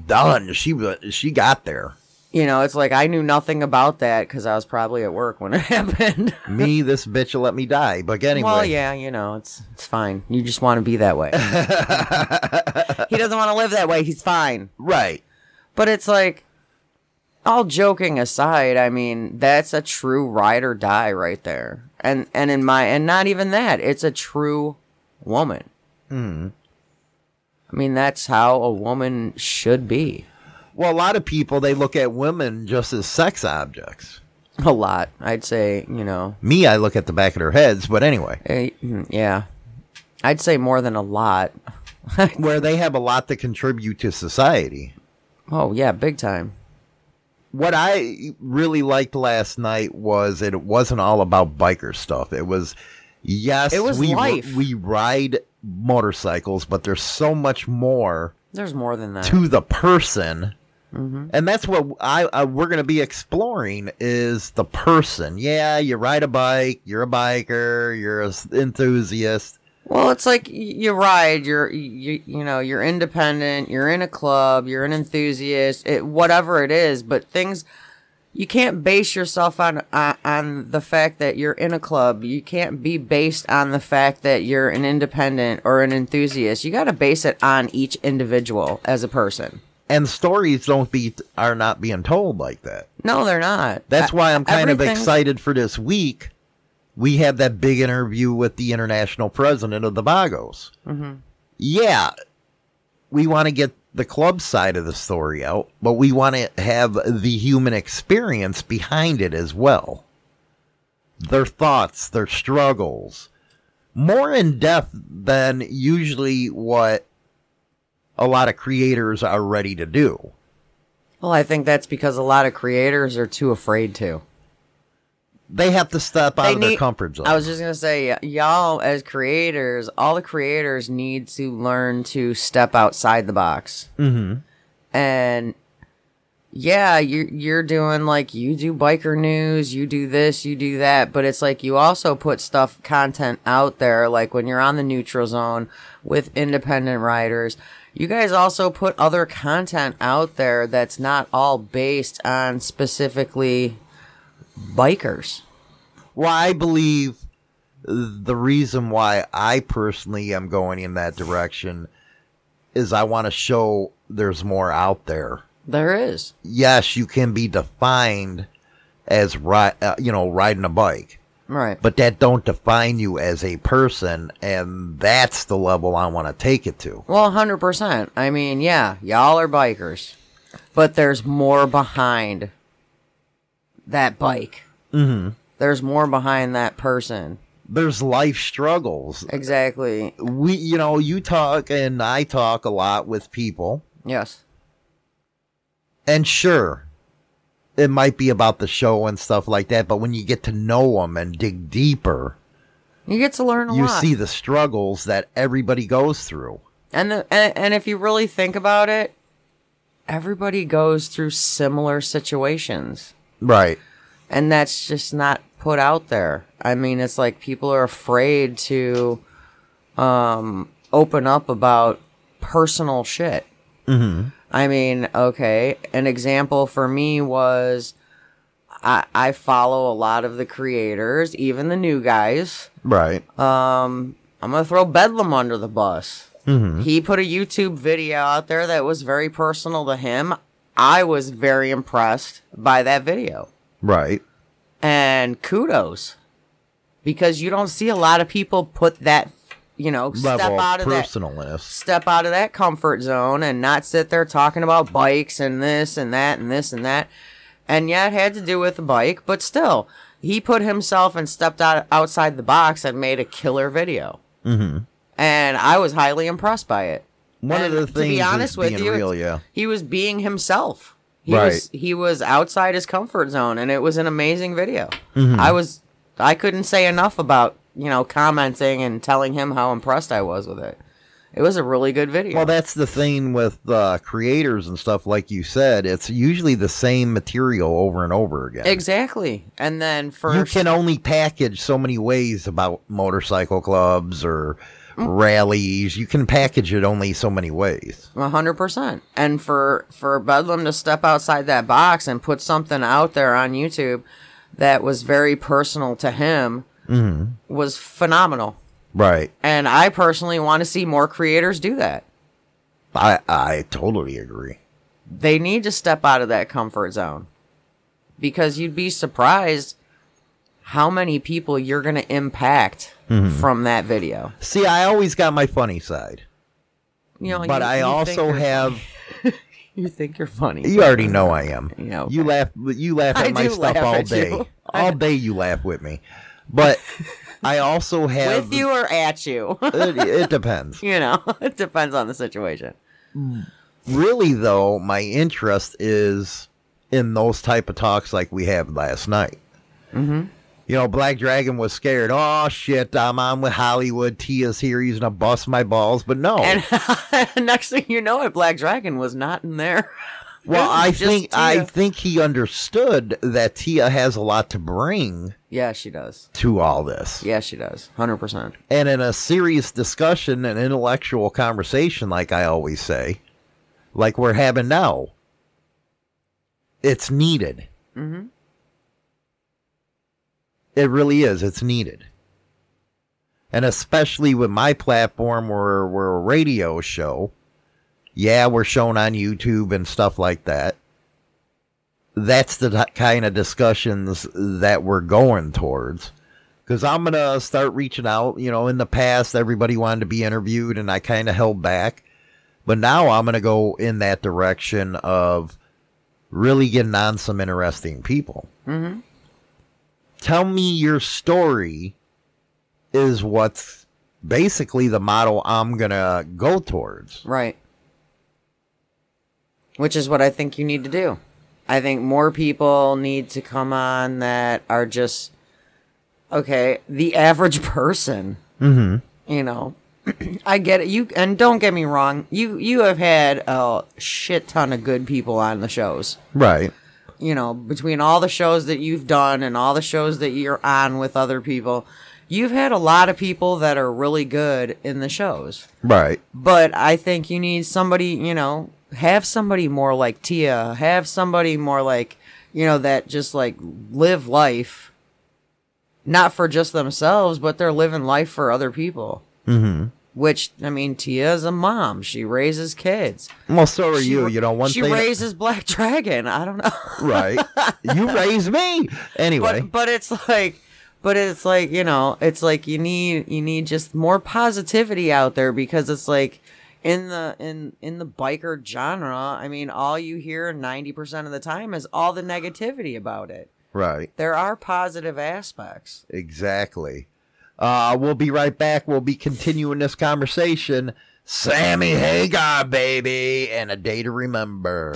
S1: done. She was. She got there.
S11: You know, it's like I knew nothing about that cuz I was probably at work when <laughs> it happened.
S1: Me, this bitch will let me die. But anyway.
S11: Well, yeah, you know, it's it's fine. You just want to be that way. <laughs> he doesn't want to live that way. He's fine.
S1: Right.
S11: But it's like, all joking aside, I mean, that's a true ride or die right there. And and in my and not even that, it's a true woman.
S1: Hmm.
S11: I mean, that's how a woman should be.
S1: Well, a lot of people they look at women just as sex objects.
S11: A lot, I'd say. You know,
S1: Me, I look at the back of their heads. But anyway,
S11: mm, yeah, I'd say more than a lot. <laughs>
S1: where they have a lot to contribute to society.
S11: Oh yeah, big time.
S1: What I really liked last night was that it wasn't all about biker stuff. It was yes,
S11: It was
S1: we
S11: life.
S1: we ride motorcycles, but there's so much more
S11: There's more than that.
S1: to the person.
S11: Mhm.
S1: And that's what I, I we're going to be exploring is the person. Yeah, you ride a bike, you're a biker, you're an enthusiast.
S11: Well, it's like you ride. You're you you know you're independent. You're in a club. You're an enthusiast. It, whatever it is, but things you can't base yourself on on on the fact that you're in a club. You can't be based on the fact that you're an independent or an enthusiast. You got to base it on each individual as a person.
S1: And stories don't be are not being told like that.
S11: No, they're not.
S1: That's why I'm kind of excited for this week. We had that big interview with the international president of the Vagos.
S11: Mhm.
S1: Yeah, we want to get the club side of the story out, but we want to have the human experience behind it as well. Their thoughts, their struggles, more in depth than usually what a lot of creators are ready to do.
S11: Well, I think that's because a lot of creators are too afraid to.
S1: They have to step out
S11: They
S1: of their comfort zone.
S11: I was just gonna say, y'all as creators, all the creators need to learn to step outside the box.
S1: Mm-hmm.
S11: And yeah, you're you're doing like you do biker news, you do this, you do that, but it's like you also put stuff content out there. Like when you're on the neutral zone with Independent Riders, you guys also put other content out there that's not all based on specifically bikers.
S1: Well, I believe the reason why I personally am going in that direction is I want to show there's more out there.
S11: There is.
S1: Yes, you can be defined as ri- uh, you know, riding a bike.
S11: Right.
S1: But that don't define you as a person and that's the level I want to take it to.
S11: Well, 100%. I mean, yeah, y'all are bikers, but there's more behind that bike.
S1: Mhm.
S11: There's more behind that person.
S1: There's life struggles.
S11: Exactly.
S1: We you know, you talk and I talk a lot with people.
S11: Yes.
S1: And sure, it might be about the show and stuff like that, but when you get to know them and dig deeper,
S11: You get to learn a
S1: you
S11: lot.
S1: see the struggles that everybody goes through.
S11: And, the, and and if you really think about it, everybody goes through similar situations.
S1: Right.
S11: And that's just not put out there. I mean, it's like people are afraid to um open up about personal shit.
S1: Mm-hmm.
S11: I mean, okay, an example for me was I, I follow a lot of the creators, even the new guys.
S1: Right.
S11: Um, I'm gonna throw Bedlam under the bus.
S1: Mhm.
S11: He put a YouTube video out there that was very personal to him. I was very impressed by that video.
S1: Right.
S11: And kudos. Because you don't see a lot of people put that, you know, step out
S1: of
S11: of that step out of that comfort zone and not sit there talking about bikes and this and that and this and that. And yeah, it had to do with the bike, but still, he put himself and stepped out outside the box and made a killer video.
S1: Mm-hmm.
S11: And I was highly impressed by it.
S1: One
S11: And
S1: of the things, to
S11: be honest with you,
S1: real, yeah.
S11: he was being himself. He
S1: Right.
S11: was he was outside his comfort zone, and it was an amazing video.
S1: Mhm.
S11: I was I couldn't say enough about you know commenting and telling him how impressed I was with it. It was a really good video.
S1: Well, that's the thing with uh, creators and stuff, like you said. It's usually the same material over and over again.
S11: Exactly. And then for
S1: you can only package so many ways about motorcycle clubs or rallies. You can package it only so many ways.
S11: A hundred percent. And for for Bedlam to step outside that box and put something out there on YouTube that was very personal to him
S1: hmm
S11: was phenomenal.
S1: Right.
S11: And I personally want to see more creators do that.
S1: I I totally agree.
S11: They need to step out of that comfort zone. Because you'd be surprised how many people you're going to impact
S1: Mhm.
S11: from that video.
S1: See, I always got my funny side,
S11: You know,
S1: but
S11: you-
S1: I
S11: you
S1: also have. <laughs>
S11: You think you're funny.
S1: You already know I am.
S11: Yeah,
S1: You laugh. You laugh at
S11: I
S1: my stuff
S11: laugh
S1: all day. <laughs> All day you laugh with me, but I also have.
S11: With you or at you?
S1: it, it <laughs> depends.
S11: you know, <laughs> it depends on the situation.
S1: Really, though, my interest is in those type of talks like we had last night.
S11: Mm-hmm.
S1: You know, Black Dragon was scared. Oh shit! I'm on with Hollywood. Tia's here. He's gonna bust my balls. But no.
S11: And <laughs> next thing you know, it Black Dragon was not in there.
S1: Well, I think I think he understood that Tia has a lot to bring
S11: Yeah, she does.
S1: to all this.
S11: Yeah, she does. Hundred percent.
S1: And in a serious discussion, an intellectual conversation, like I always say, like we're having now, it's needed.
S11: Mm-hmm.
S1: It really is. It's needed. And especially with my platform, where we're a radio show. Yeah, we're shown on YouTube and stuff like that. That's the kind of discussions that we're going towards. Because I'm going to start reaching out. You know, in the past, everybody wanted to be interviewed, and I kind of held back. But now I'm going to go in that direction of really getting on some interesting people
S11: Mm-hmm.
S1: tell me your story is what's basically the model I'm gonna go towards.
S11: Right. Which is what I think you need to do. I think more people need to come on that are just okay, the average <laughs> person,
S1: Mm-hmm.
S11: you know. <clears throat> I get it. You and don't get me wrong. You you have had a shit ton of good people on the shows.
S1: Right.
S11: You know, between all the shows that you've done and all the shows that you're on with other people, you've had a lot of people that are really good in the shows.
S1: Right.
S11: But I think you need somebody, you know, have somebody more like Tia, have somebody more like, you know, that just like live life not for just themselves, but they're living life for other people.
S1: Mm-hmm.
S11: Which I mean, Tia is a mom. She raises kids.
S1: Well, so are
S11: She-
S1: you. You know, one
S11: she
S1: thing.
S11: raises Black <laughs> Dragon. I don't know.
S1: right. you <laughs> raise me anyway.
S11: But but it's like but it's like, you know, it's like you need you need just more positivity out there because it's like in the in in the biker genre, I mean, all you hear 90% of the time is all the negativity about it.
S1: right.
S11: There are positive aspects.
S1: Exactly. Uh, we'll be right back. We'll be continuing this conversation. Sammy Hagar, baby, and a day to remember.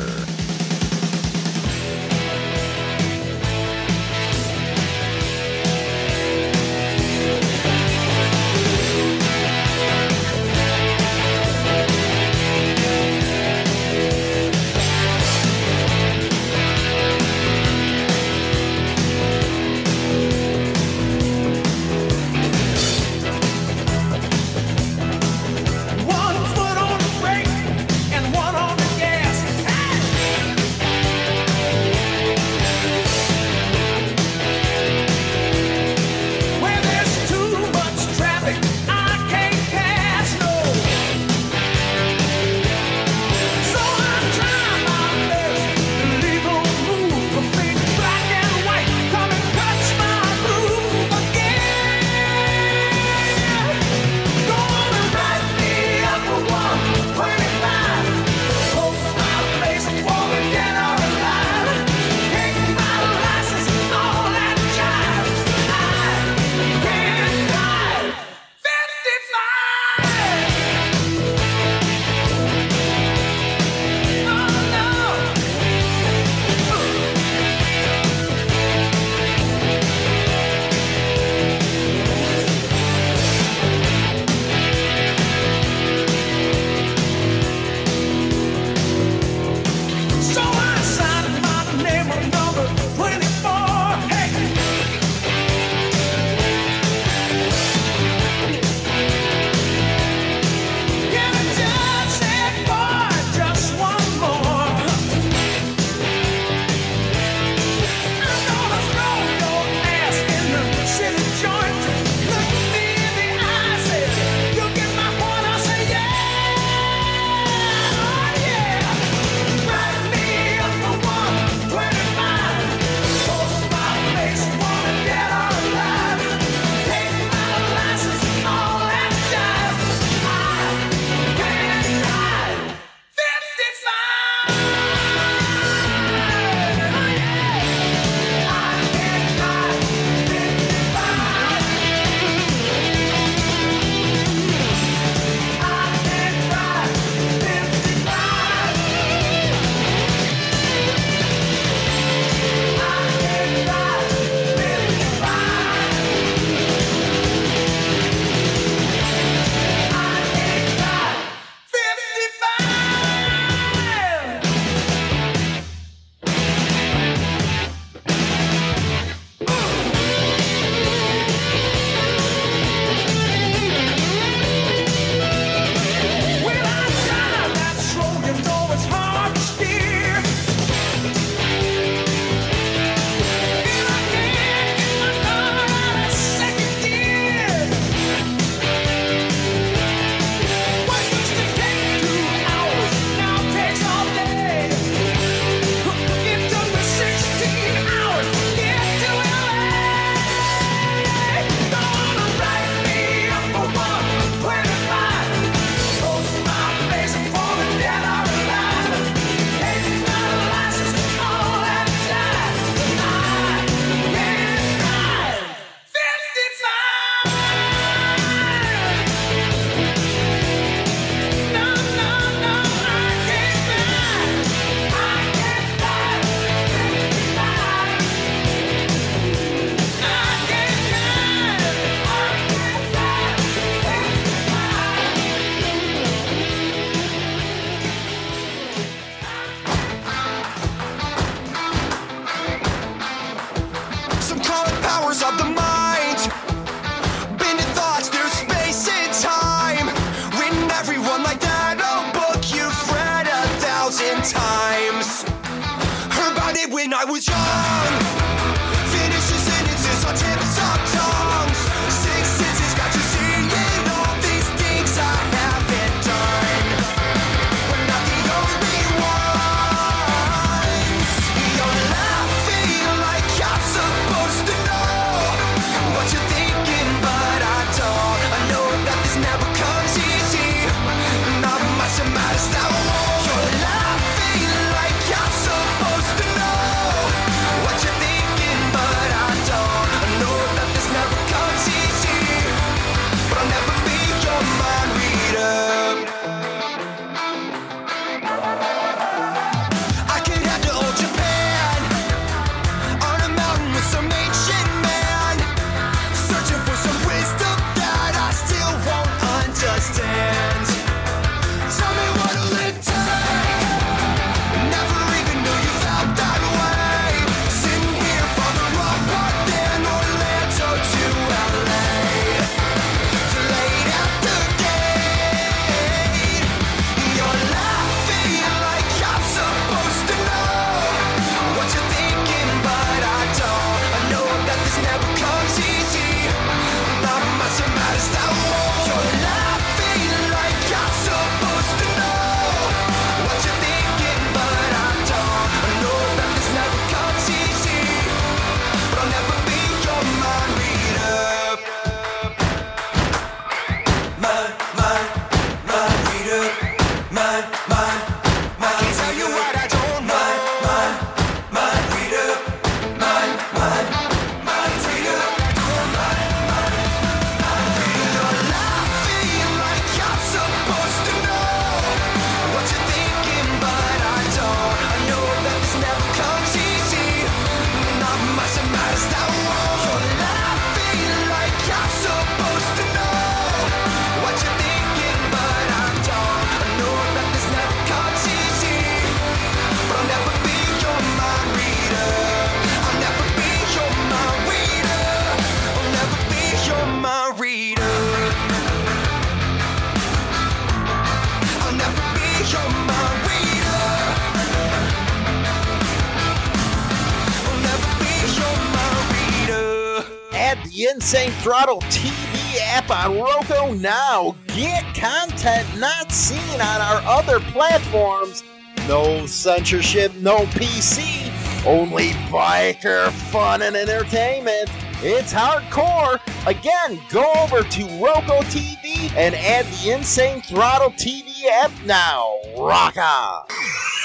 S1: Insane Throttle TV app on Roku now. Get content not seen on our other platforms. No censorship, no PC, only biker fun and entertainment. It's hardcore. Again, go over to Roku TV and add the Insane Throttle TV app now. Rock on.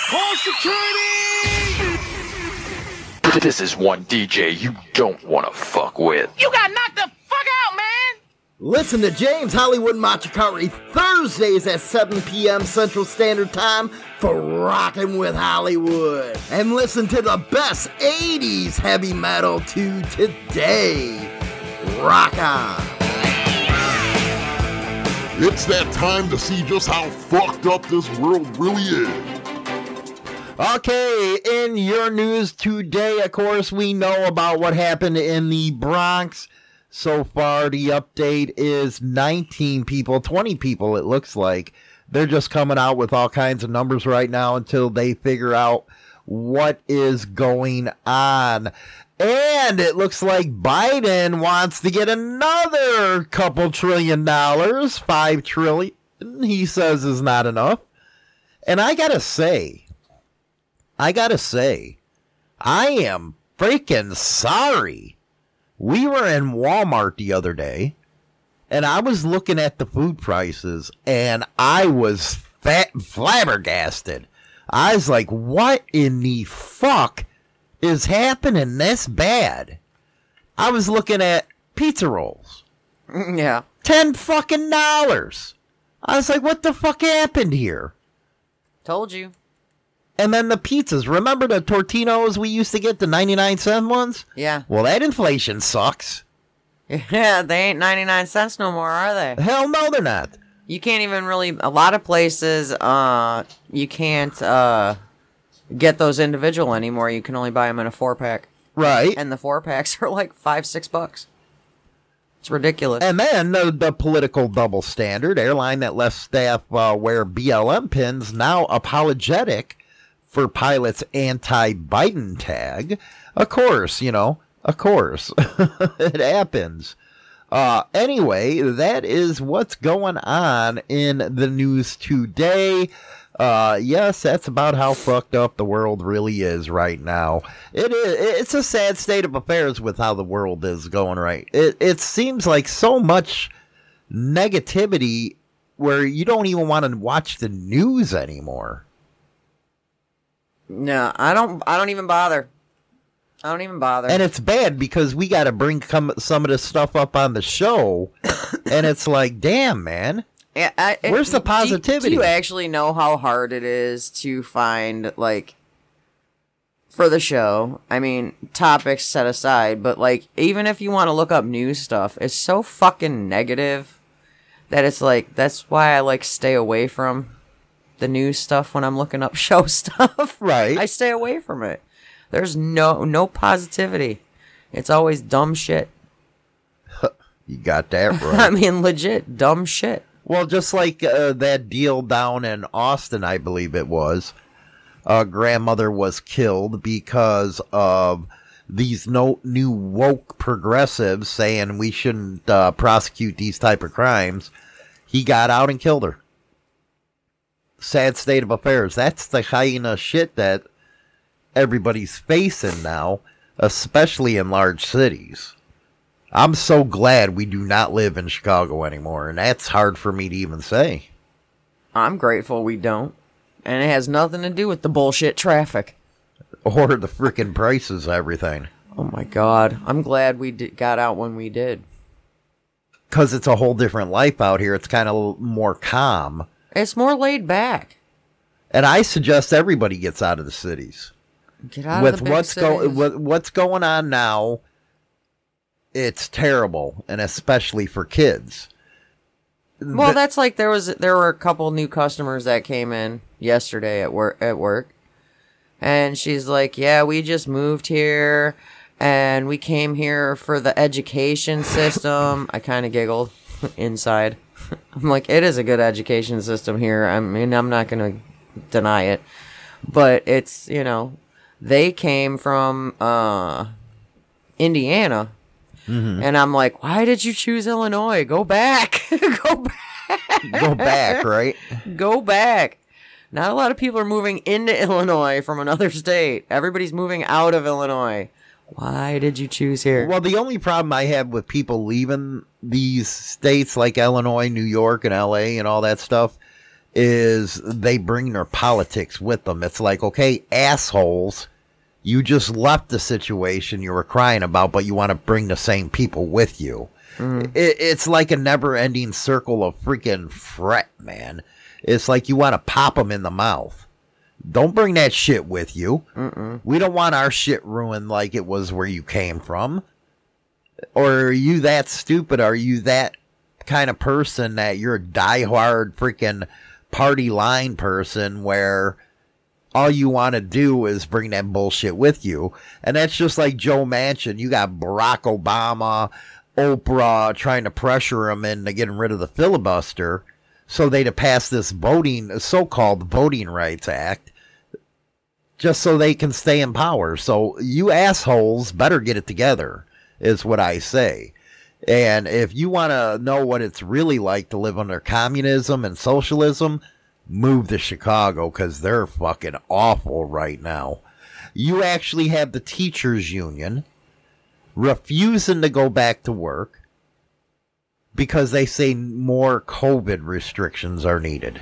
S12: Call security!
S9: This is one DJ you don't want to fuck with.
S12: You got knocked the fuck out, man!
S13: Listen to James Hollywood Machikari Thursdays at 7 p.m. Central Standard Time for Rockin' with Hollywood. And listen to the best 80s heavy metal to today. Rock on.
S14: It's that time to see just how fucked up this world really is.
S1: Okay, in your news today, of course, we know about what happened in the Bronx. So far, the update is 19 people, 20 people, it looks like. They're just coming out with all kinds of numbers right now until they figure out what is going on. And it looks like Biden wants to get another couple trillion dollars, five trillion, he says is not enough. And I gotta say, I gotta say, I am freaking sorry. We were in Walmart the other day, and I was looking at the food prices, and I was fat flabbergasted. I was like, what in the fuck is happening this bad? I was looking at pizza rolls. <laughs>
S11: Yeah.
S1: Ten fucking dollars. I was like, what the fuck happened here?
S11: Told you.
S1: And then the pizzas. Remember the Totinos we used to get, the 99 cent ones?
S11: Yeah.
S1: Well, that inflation sucks.
S11: Yeah, <laughs> they ain't 99 cents no more, are they?
S1: Hell no, they're not.
S11: You can't even really, a lot of places, uh, you can't, uh, get those individual anymore. You can only buy them in a four pack.
S1: Right.
S11: And the four packs <laughs> are like five, six bucks. It's ridiculous.
S1: And then the, the political double standard airline that left staff uh, wear BLM pins now apologetic for pilots' anti Biden tag. Of course, you know, of course. <laughs> it happens. Uh, anyway, that is what's going on in the news today. Uh, yes, that's about how fucked up the world really is right now. It is. It's a sad state of affairs with how the world is going right. It it seems like so much negativity where you don't even want to watch the news anymore.
S11: No, I don't, I don't even bother. I don't even bother.
S1: And it's bad because we got to bring come, some of this stuff up on the show, <coughs> and it's like, damn, man.
S11: Yeah, I,
S1: Where's the
S11: do you-
S1: positivity?
S11: Do you actually know how hard it is to find like for the show? I mean, topics set aside, but like even if you want to look up news stuff, it's so fucking negative that it's like that's why I like stay away from the news stuff when I'm looking up <laughs> show stuff.
S1: Right.
S11: I stay away from it. There's no no positivity. It's always dumb shit. <laughs>
S1: You got that <laughs> right.
S11: I mean, legit dumb shit.
S1: Well, just like uh, that deal down in Austin, I believe it was. A grandmother was killed because of these no new woke progressives saying we shouldn't uh, prosecute these type of crimes. He got out and killed her. Sad state of affairs. That's the hyena shit that everybody's facing now, especially in large cities. I'm so glad we do not live in Chicago anymore, and that's hard for me to even say.
S11: I'm grateful we don't. And it has nothing to do with the bullshit traffic.
S1: Or the freaking prices, everything.
S11: Oh my god. I'm glad we got out when we did.
S1: Because it's a whole different life out here. It's kind of more calm.
S11: It's more laid back.
S1: And I suggest everybody gets out of the cities.
S11: Get out
S1: with
S11: of the
S1: what's go-
S11: cities.
S1: with what's going on now, it's terrible, and especially for kids.
S11: Well,
S1: Th-
S11: that's like there was there were a couple new customers that came in yesterday at work at work. And she's like, "Yeah, we just moved here and we came here for the education system." I kind of giggled <laughs> inside. <laughs> I'm like, "It is a good education system here. I mean, I'm not going to deny it. But it's, you know, they came from uh Indiana
S1: Mhm.
S11: And I'm like, why did you choose Illinois? Go back. <laughs> Go back.
S1: Go back, right?
S11: Go back. Not a lot of people are moving into <laughs> Illinois from another state. Everybody's moving out of Illinois. Why did you choose here?
S1: Well, the only problem I have with people leaving these states like Illinois, New York, and LA and all that stuff is they bring their politics with them. It's like, okay, assholes, you just left the situation you were crying about, but you want to bring the same people with you. Mm. It, it's like a never ending circle of freaking fret, man. It's like you want to pop them in the mouth. Don't bring that shit with you. We don't want our shit ruined like it was where you came from. Or are you that stupid? Are you that kind of person that you're a diehard freaking party line person where all you want to do is bring that bullshit with you? And that's just like Joe Manchin. You got Barack Obama, Oprah trying to pressure him into getting rid of the filibuster so they'd have passed this voting, so-called Voting Rights Act, just so they can stay in power. So you assholes better get it together, is what I say. And if you want to know what it's really like to live under communism and socialism, move to Chicago because they're fucking awful right now. You actually have the teachers union refusing to go back to work because they say more COVID restrictions are needed.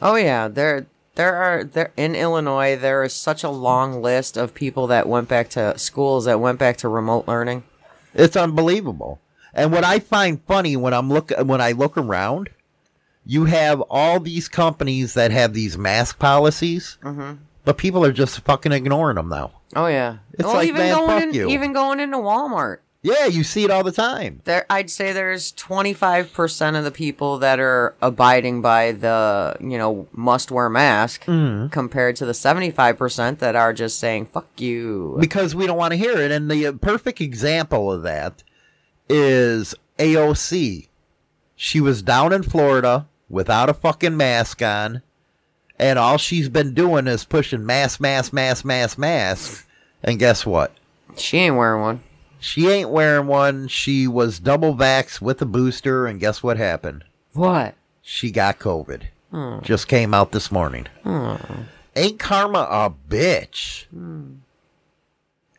S11: Oh yeah, there there are there in Illinois there is such a long list of people that went back to schools that went back to remote learning.
S1: It's unbelievable. And what I find funny when I'm look when I look around, you have all these companies that have these mask policies,
S11: Mhm.
S1: but people are just fucking ignoring them now.
S11: Oh yeah.
S1: It's
S11: well,
S1: like,
S11: even
S1: man,
S11: going in,
S1: you.
S11: even going into Walmart.
S1: Yeah, you see it all the time.
S11: There I'd say there's 25% of the people that are abiding by the, you know, must wear mask
S1: Mhm.
S11: compared to the 75% that are just saying fuck you.
S1: because we don't want to hear it. And the uh, perfect example of that is AOC. She was down in Florida without a fucking mask on, and all she's been doing is pushing mask, mask, mask, mask, mask. And guess what?
S11: She ain't wearing one.
S1: She ain't wearing one. She was double vaxxed with a booster, and guess what happened?
S11: What?
S1: She got COVID.
S11: Hmm.
S1: Just came out this morning.
S11: Hmm.
S1: Ain't karma a bitch?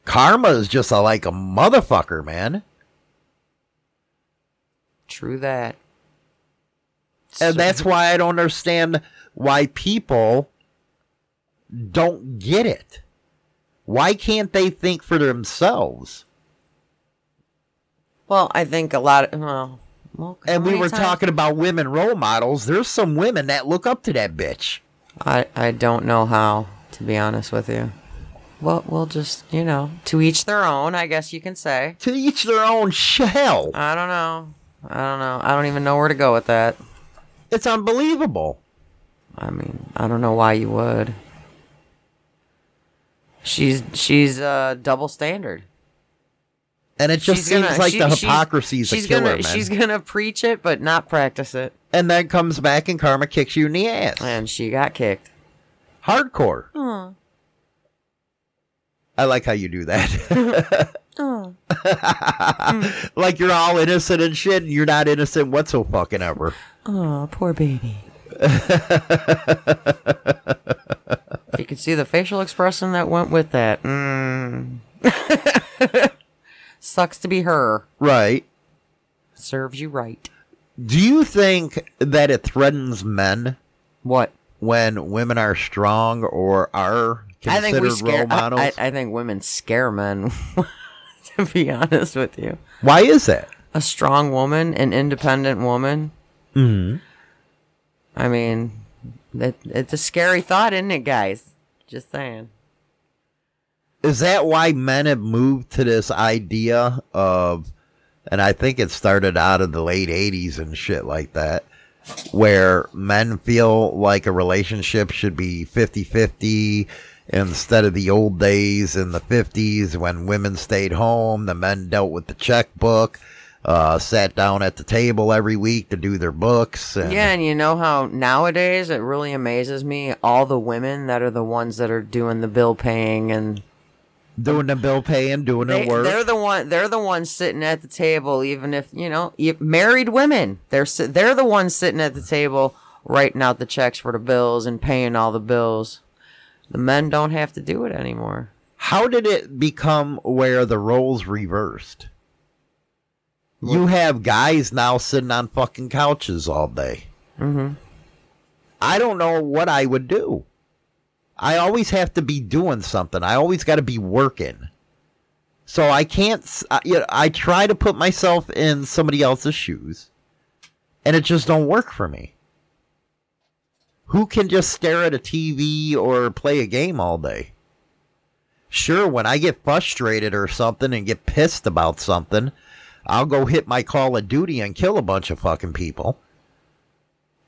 S1: Karma is just a, like a motherfucker, man.
S11: True that.
S1: And that's why I don't understand why people don't get it. Why can't they think for themselves?
S11: Well, I think a lot of well, well
S1: And we were
S11: times-
S1: talking about women role models. There's some women that look up to that bitch.
S11: I I don't know how to be honest with you. Well, we'll just you know to each their own. I guess you can say.
S1: To each their own. shell.
S11: I don't know. I don't know. I don't even know where to go with that.
S1: it's unbelievable.
S11: I mean, I don't know why you would. She's she's uh double standard.
S1: And it just
S11: She's
S1: seems
S11: gonna-
S1: like
S11: she-
S1: the hypocrisy is a
S11: she's
S1: killer,
S11: gonna
S1: man.
S11: she's gonna preach it but not practice it.
S1: and then comes back and karma kicks you in the ass.
S11: And she got kicked.
S1: Hardcore.
S11: Oh.
S1: I like how you do that. <laughs> <laughs> like you're all innocent and shit, and you're not innocent whatsoever fucking ever.
S11: Oh, poor baby. <laughs> you could see the facial expression that went with that. Mm. Sucks to be her.
S1: Right.
S11: Serves you right.
S1: Do you think that it threatens men?
S11: What?
S1: When women are strong or are
S11: I think we
S1: considered
S11: scare.
S1: role models?
S11: I, I, I think women scare men. <laughs> to be honest with you,
S1: Why is that?
S11: a strong woman, an independent woman.
S1: Mm-hmm.
S11: I mean, it, it's a scary thought, isn't it, guys? Just saying.
S1: Is that why men have moved to this idea of, and I think it started out of the late 80s and shit like that, where men feel like a relationship should be 50 50 instead of the old days in the 50s when women stayed home, the men dealt with the checkbook, uh, sat down at the table every week to do their books. And
S11: Yeah, and you know how nowadays it really amazes me all the women that are the ones that are doing the bill paying and
S1: doing the bill paying, doing
S11: They,
S1: the work.
S11: they're the one. They're the ones sitting at the table. Even if you know, married women, they're they're the ones sitting at the table, writing out the checks for the bills and paying all the bills. The men don't have to do it anymore.
S1: How did it become where the roles reversed? You have guys now sitting on fucking couches all day.
S11: Mm-hmm.
S1: I don't know what I would do. I always have to be doing something. I always got to be working. So I can't. I, you know, I try to put myself in somebody else's shoes, and it just don't work for me. Who can just stare at a TV or play a game all day? Sure, when I get frustrated or something and get pissed about something, I'll go hit my Call of Duty and kill a bunch of fucking people.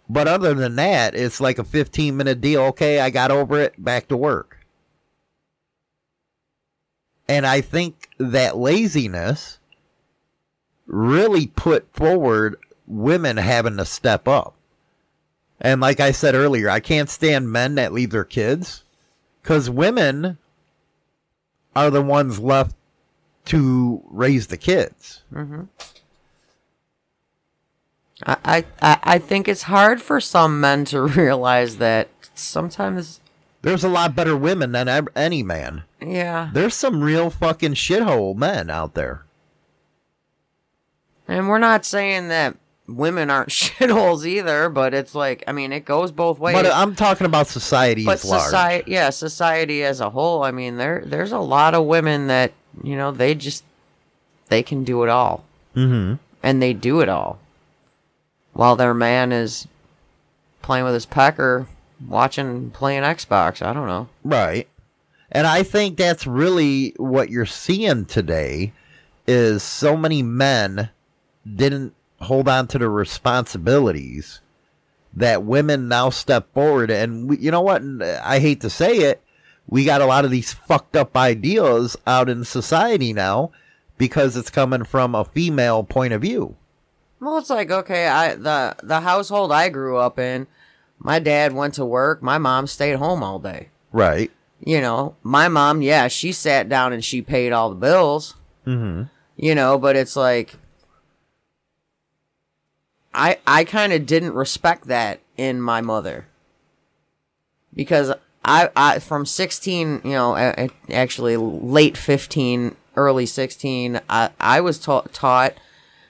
S1: But other than that, it's like a 15 minute deal. Okay, I got over it, back to work. And I think that laziness really put forward women having to step up. And like I said earlier, I can't stand men that leave their kids because women are the ones left to raise the kids.
S11: Mm-hmm. I, I I think it's hard for some men to <laughs> realize that sometimes.
S1: There's a lot better women than any man.
S11: Yeah.
S1: There's some real fucking shithole men out there.
S11: And we're not saying that women aren't <laughs> shitholes either, but it's like I mean it goes both ways.
S1: But I'm talking about society
S11: but
S1: as large.
S11: yeah, society as a whole. I mean, there there's a lot of women that you know they just they can do it all,
S1: Mm-hmm.
S11: and they do it all, while their man is playing with his pecker, watching playing Xbox. I don't know.
S1: Right. And I think that's really what you're seeing today is so many men didn't hold on to the responsibilities that women now step forward and we, you know what I hate to say it we got a lot of these fucked up ideas out in society now because it's coming from a female point of view.
S11: Well, it's like okay, I the the household I grew up in, my dad went to work, my mom stayed home all day.
S1: Right.
S11: You know, my mom, yeah, she sat down and she paid all the bills.
S1: Mm-hmm.
S11: you know but it's like i i kind of didn't respect that in my mother because i i from 16 you know a- a- actually late 15 early 16 i i was taught taught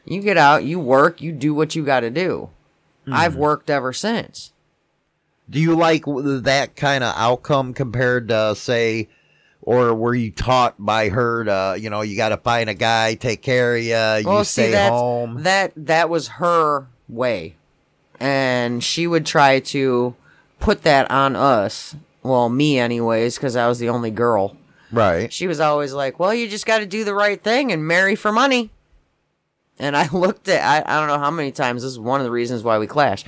S11: you get out you work you do what you got to do i've hmm. worked ever since
S1: Do you like that kind of outcome compared to, say, or were you taught by her to, you know, you got to find a guy, take care of you, you stay
S11: that's-
S1: home?
S11: That that was her way, and she would try to put that on us. Well, me, anyways, because I was the only girl.
S1: Right.
S11: She was always like, "Well, you just got to do the right thing and marry for money." And I <laughs> looked at I, I don't know how many times this is one of the reasons why we clash.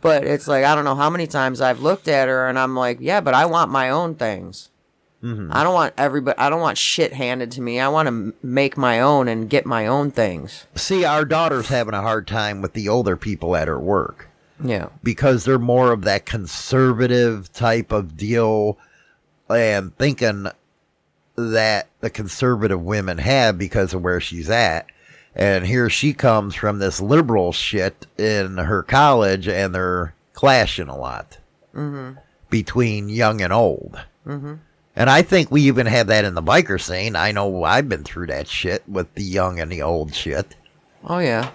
S11: But it's like I don't know how many times I've looked at her and I'm like, "Yeah, but I want my own things."
S1: Mm-hmm.
S11: I don't want everybody I don't want shit handed to me. I want to m- make my own and get my own things.
S1: See, our daughter's having a hard time with the older people at her work.
S11: Yeah.
S1: Because they're more of that conservative type of deal and thinking that the conservative women have because of where she's at. And here she comes from this liberal shit in her college and they're clashing a lot
S11: Mhm.
S1: between young and old.
S11: Mhm.
S1: And I think we even have that in the biker scene. I know I've been through that shit with the young and the old shit.
S11: Oh yeah.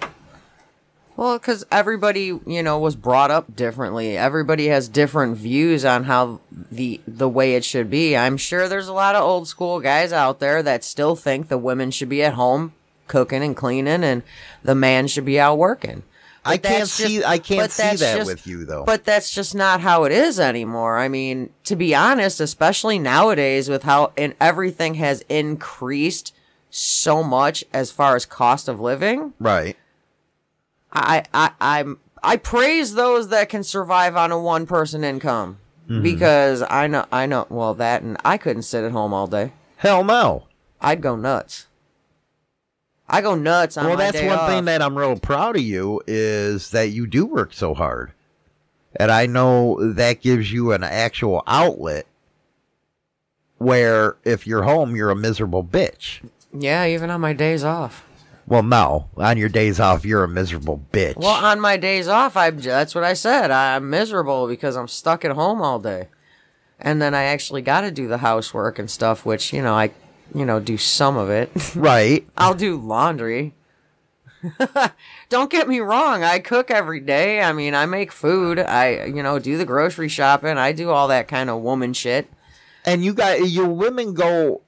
S11: Well, because everybody, you know, was brought up differently. Everybody has different views on how the the way it should be. I'm sure there's a lot of old school guys out there that still think the women should be at home cooking and cleaning, and the man should be out working.
S1: I can't
S11: that's
S1: see I can't
S11: but
S1: see that
S11: just-
S1: with you though.
S11: But that's just not how it is anymore. I mean, to be honest, especially nowadays with how and everything has increased so much as far as cost of living.
S1: right.
S11: I I I'm I praise those that can survive on a one person income
S1: Mhm.
S11: because I know I know well that and I couldn't sit at home all day.
S1: Hell no.
S11: I'd go nuts. I go nuts on
S1: well, that's one
S11: off.
S1: thing that I'm real proud of you is that you do work so hard. And I know that gives you an actual outlet where if you're home, you're a miserable bitch.
S11: Yeah, even on my days off.
S1: Well, no, on your days off, you're a miserable bitch.
S11: Well, on my days off, I that's what I said. I'm miserable because I'm stuck at home all day, and then I actually got to do the housework and stuff, which you know I, you know, do some of it. <laughs>
S1: right.
S11: I'll do laundry. <laughs> Don't get me wrong. I cook every day. I mean, I make food. I, you know, do the grocery shopping. I do all that kind of woman shit.
S1: And you got your women go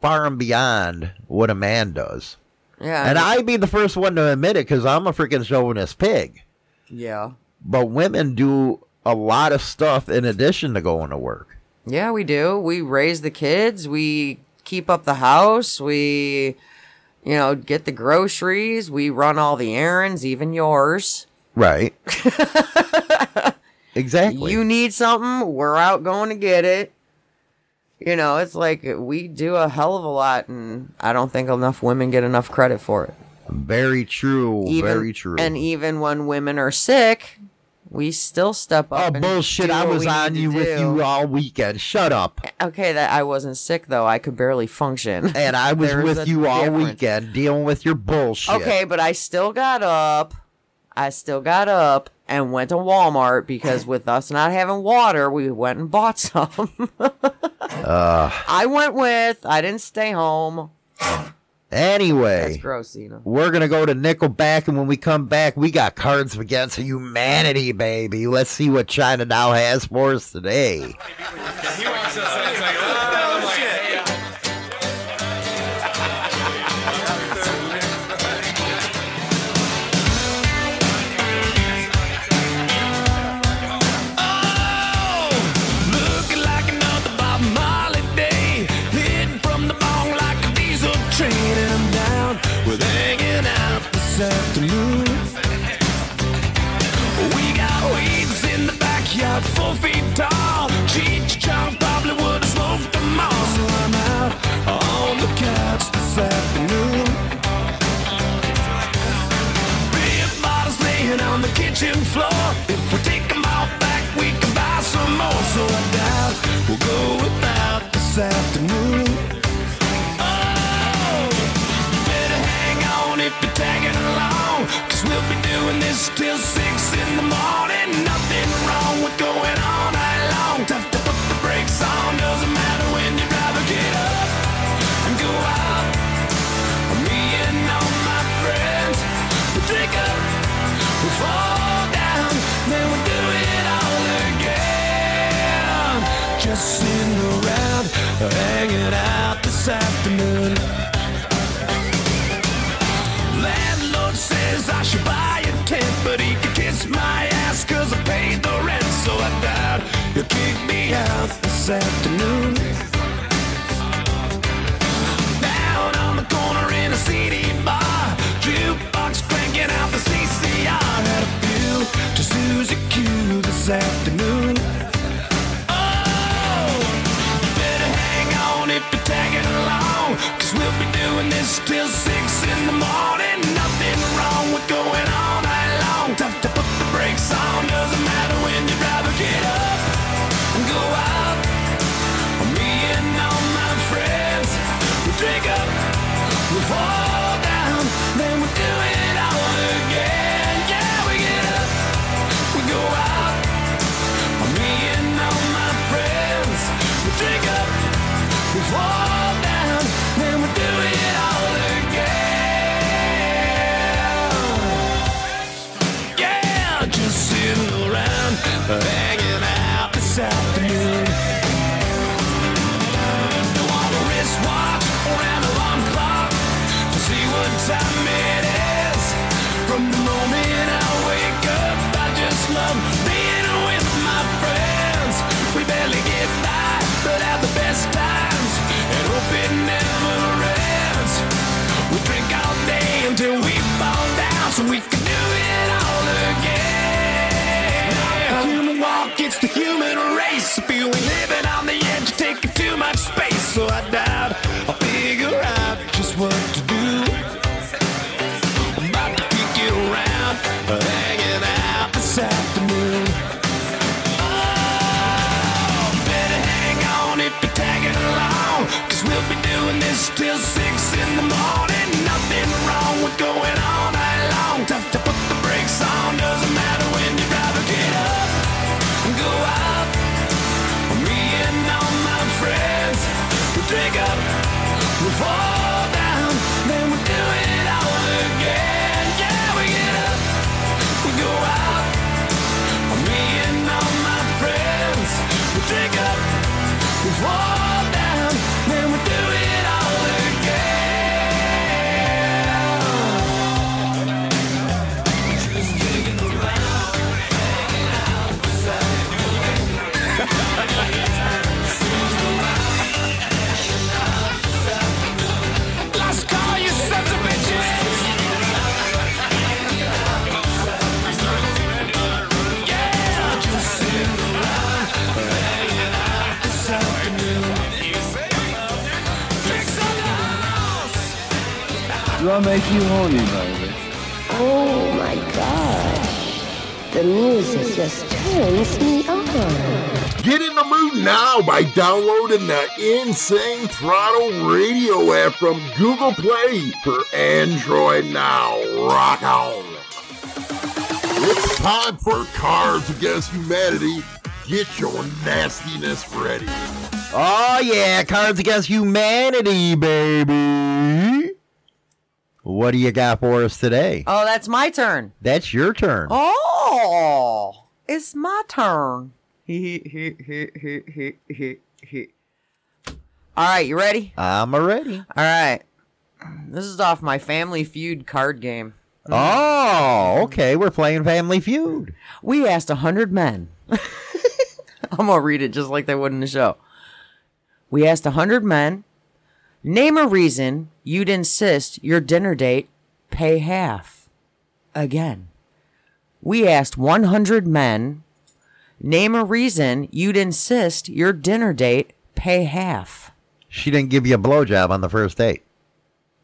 S1: far and beyond what a man does.
S11: Yeah.
S1: And I'd be the first one to admit it because I'm a freaking chauvinist pig.
S11: Yeah.
S1: But women do a lot of stuff in addition to going to work.
S11: Yeah, we do. We raise the kids. We keep up the house. We, you know, get the groceries. We run all the errands, even yours.
S1: Right. <laughs> exactly.
S11: You need something, we're out going to get it. You know, it's like we do a hell of a lot, and I don't think enough women get enough credit for it.
S1: Very true.
S11: Even-
S1: very true.
S11: And even when women are sick, we still step up.
S1: Oh bullshit! I was on you with
S11: do.
S1: you all weekend. Shut up.
S11: Okay, that I wasn't sick though. I could barely function. <laughs>
S1: And I was
S11: There's
S1: with you all
S11: difference.
S1: weekend dealing with your bullshit.
S11: Okay, but I still got up. I still got up and went to Walmart because with us not having water, we went and bought some. <laughs>
S1: Uh,
S11: I went with. I didn't stay home.
S1: Anyway,
S11: That's gross, Cena.
S1: we're gonna go to Nickelback, and when we come back, we got Cards Against Humanity, baby. Let's see what China now has for us today.
S7: Kitchen floor. If we take them all back, we can buy some more. So I doubt we'll go without this afternoon. Oh, better hang on if you're tagging along. Cause we'll be doing this till six in the morning. Nothing wrong with going all night long. this afternoon. Down on the corner in a CD bar, jukebox cranking out the CCR. Had a few to Susie Q this afternoon. Oh, better hang on if you're tagging along, we we'll be doing this till 6. Do
S10: I make you horny, baby?
S15: Oh my gosh. The music just turns me on.
S14: Get in the mood now by downloading the Insane Throttle Radio app from Google Play for Android now. Rock on. It's time for Cards Against Humanity. Get your nastiness ready.
S1: Oh yeah, Cards Against Humanity, baby. What do you got for us today?
S11: Oh, that's my turn.
S1: That's your turn.
S11: Oh, it's my turn. All right, you ready?
S1: I'm ready.
S11: All right. This is off my Family Feud card game.
S1: Oh, okay. We're playing Family Feud.
S11: We asked a hundred men. <laughs> I'm gonna read it just like they would in the show. We asked a hundred men. Name a reason you'd insist your dinner date pay half. Again. We asked 100 men. Name a reason you'd insist your dinner date pay half.
S1: She didn't give you a blowjob on the first date.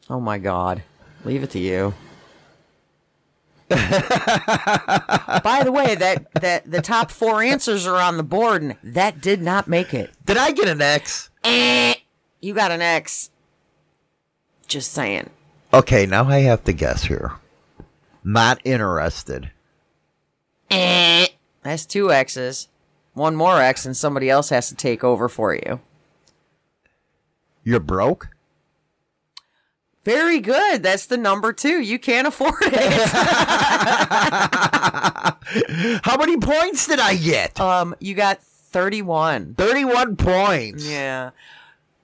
S11: Oh my god. Leave it to you. <laughs> By the way, that that the top four answers are on the board, and that did not make it.
S1: Did I get an X?
S11: Eh. You got an X. Just saying.
S1: Okay, now I have to guess here. Not interested.
S11: Eh. That's two X's. One more X, and somebody else has to take over for you.
S1: You're broke?
S11: Very good. That's the number two. You can't afford it. <laughs>
S1: How many points did I get?
S11: Um, you got 31.
S1: 31 points.
S11: Yeah.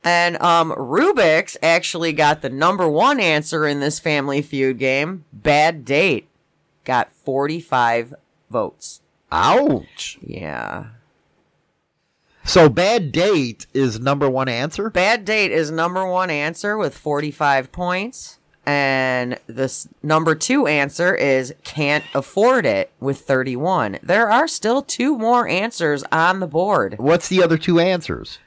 S11: And um Rubik's actually got the number one answer in this family feud game. Bad date. Got 45 votes.
S1: Ouch.
S11: Yeah.
S1: So bad date is number one answer?
S11: Bad date is number one answer with 45 points. And this number two answer is can't afford it with 31. There are still two more answers on the board.
S1: What's the other two answers?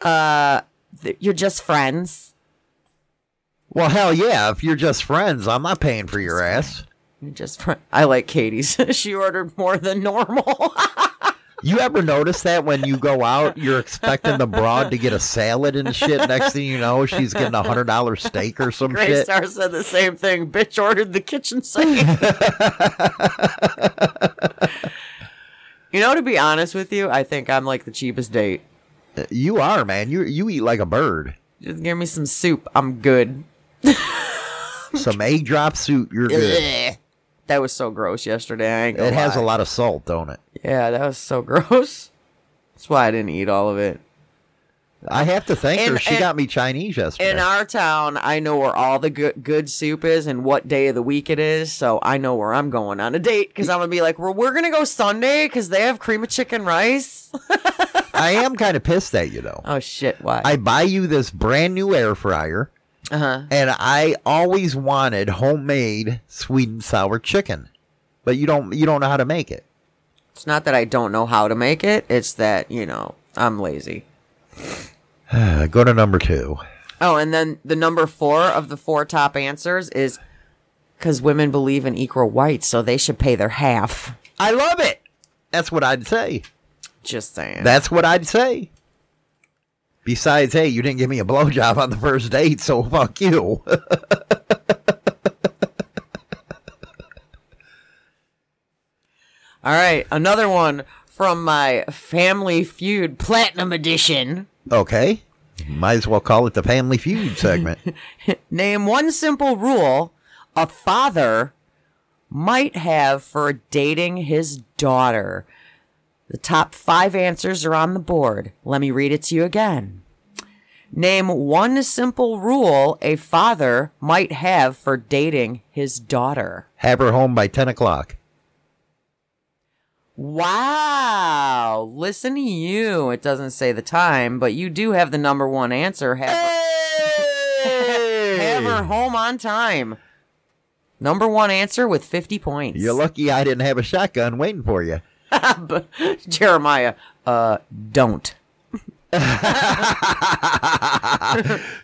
S11: Uh, you're just friends.
S1: Well, hell yeah. If you're just friends, I'm not paying for your ass.
S11: You're just fr- I like Katie's. <laughs> she ordered more than normal. <laughs>
S1: You ever notice that when you go out, you're expecting the broad to get a salad and shit? Next thing you know, she's getting a hundred dollar steak or some shit.
S11: Star said the same thing. Bitch ordered the kitchen sink. <laughs> you know, to be honest with you, I think I'm like the cheapest date.
S1: You are, man. You you eat like a bird.
S11: Just give me some soup. I'm good. <laughs>
S1: Some egg drop soup, you're good.
S11: That was so gross yesterday. I ain't gonna
S1: It has a lot of salt, don't it?
S11: Yeah, that was so <laughs> gross. That's why I didn't eat all of it.
S1: I have to thank her. She
S11: and-
S1: got me Chinese yesterday.
S11: In our town, I know where all the good good soup is and what day of the week it is, so I know where I'm going on a date because I'm gonna be like, well, we're gonna go Sunday because they have cream of chicken rice. <laughs>
S1: I am kind of pissed at you though.
S11: Oh shit! Why?
S1: I buy you this brand new air fryer,
S11: Uh huh.
S1: and I always wanted homemade sweet and sour chicken, but you don't you don't know how to make it.
S11: It's not that I don't know how to make it; it's that you know I'm lazy. <sighs>
S1: Go to number two.
S11: Oh, and then the number four of the four top answers is because women believe in equal rights, so they should pay their half.
S1: I love it. That's what I'd say.
S11: Just saying.
S1: That's what I'd say. Besides, hey, you didn't give me a blowjob on the first date, so fuck you. <laughs>
S11: All right, another one from my Family Feud Platinum Edition.
S1: Okay. Might as well call it the Family Feud segment. <laughs>
S11: Name one simple rule a father might have for dating his daughter. The top five answers are on the board. Let me read it to you again. Name one simple rule a father might have for dating his daughter.
S1: Have her home by 10 o'clock.
S11: Wow. Listen to you. It doesn't say the time, but you do have the number one answer. Have, <laughs> have her home on time. Number one answer with 50 points.
S1: You're lucky I didn't have a shotgun waiting for you. <laughs>
S11: Jeremiah, uh, don't. <laughs>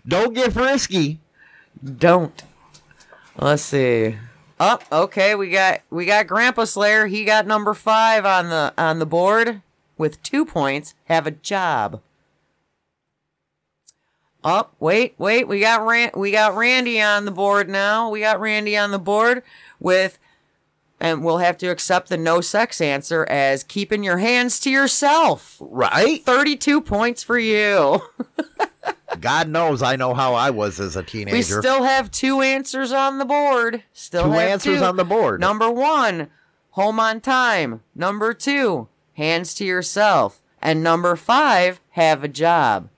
S1: Don't get frisky.
S11: Don't. Let's see. Oh, okay. We got we got Grandpa Slayer. He got number five on the on the board with two points. Have a job. Oh, wait, wait. We got Ran- we got Randy on the board now. We got Randy on the board with, and we'll have to accept the no sex answer as keeping your hands to yourself.
S1: Right.
S11: Thirty-two points for you. <laughs>
S1: God knows I know how I was as a teenager.
S11: We still have two answers on the board. Still
S1: Two answers
S11: two.
S1: on the board.
S11: Number one, home on time. Number two, hands to yourself. And number five, have a job.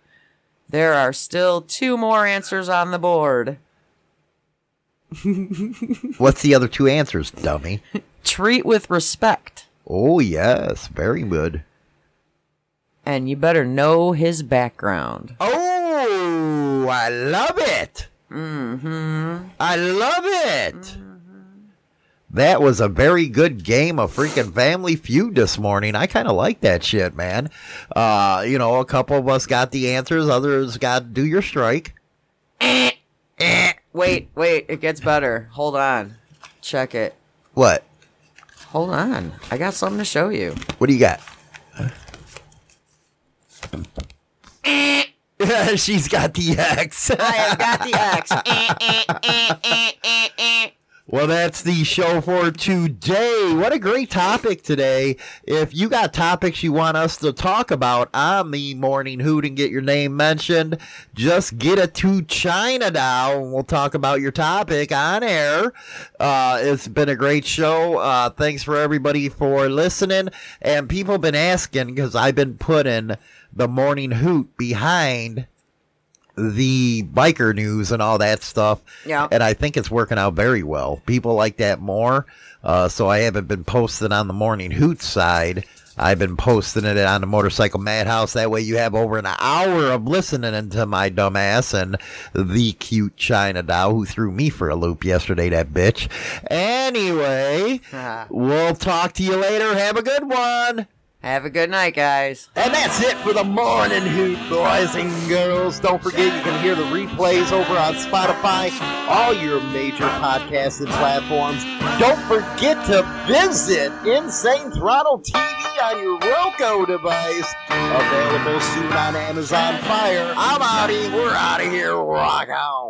S11: There are still two more answers on the board. <laughs>
S1: What's the other two answers, dummy?
S11: Treat with respect.
S1: Oh, yes. Very good.
S11: And you better know his background.
S1: Oh, I love it.
S11: Mm-hmm.
S1: I love it. That was a very good game of freaking Family Feud this morning. I kind of like that shit, man. Uh, you know, a couple of us got the answers, others got do your strike. <laughs>
S11: Wait, wait, it gets better. Hold on. Check it.
S1: What?
S11: Hold on. I got something to show you.
S1: What do you got? <laughs> She's got the X.
S11: I have got the X. <laughs> <laughs>
S1: Well, that's the show for today. What a great topic today. If you got topics you want us to talk about on the morning hoot and get your name mentioned, just get it to China now and we'll talk about your topic on air. Uh, it's been a great show. Uh, thanks for everybody for listening. And people been asking because I've been putting the morning hoot behind the biker news and all that stuff.
S11: Yeah.
S1: And I think it's working out very well. People like that more. Uh, so I haven't been posting on the morning hoot side. I've been posting it on the motorcycle madhouse. That way you have over an hour of listening to my dumbass and the cute China Dow who threw me for a loop yesterday, that bitch. Anyway, <laughs> we'll talk to you later. Have a good one.
S11: Have a good night, guys.
S1: And that's it for the morning hoot, boys and girls. Don't forget you can hear the replays over on Spotify, all your major podcasting platforms. Don't forget to visit Insane Throttle TV on your Roku device. Available soon on Amazon Fire. I'm outie. We're out of here. Rock on.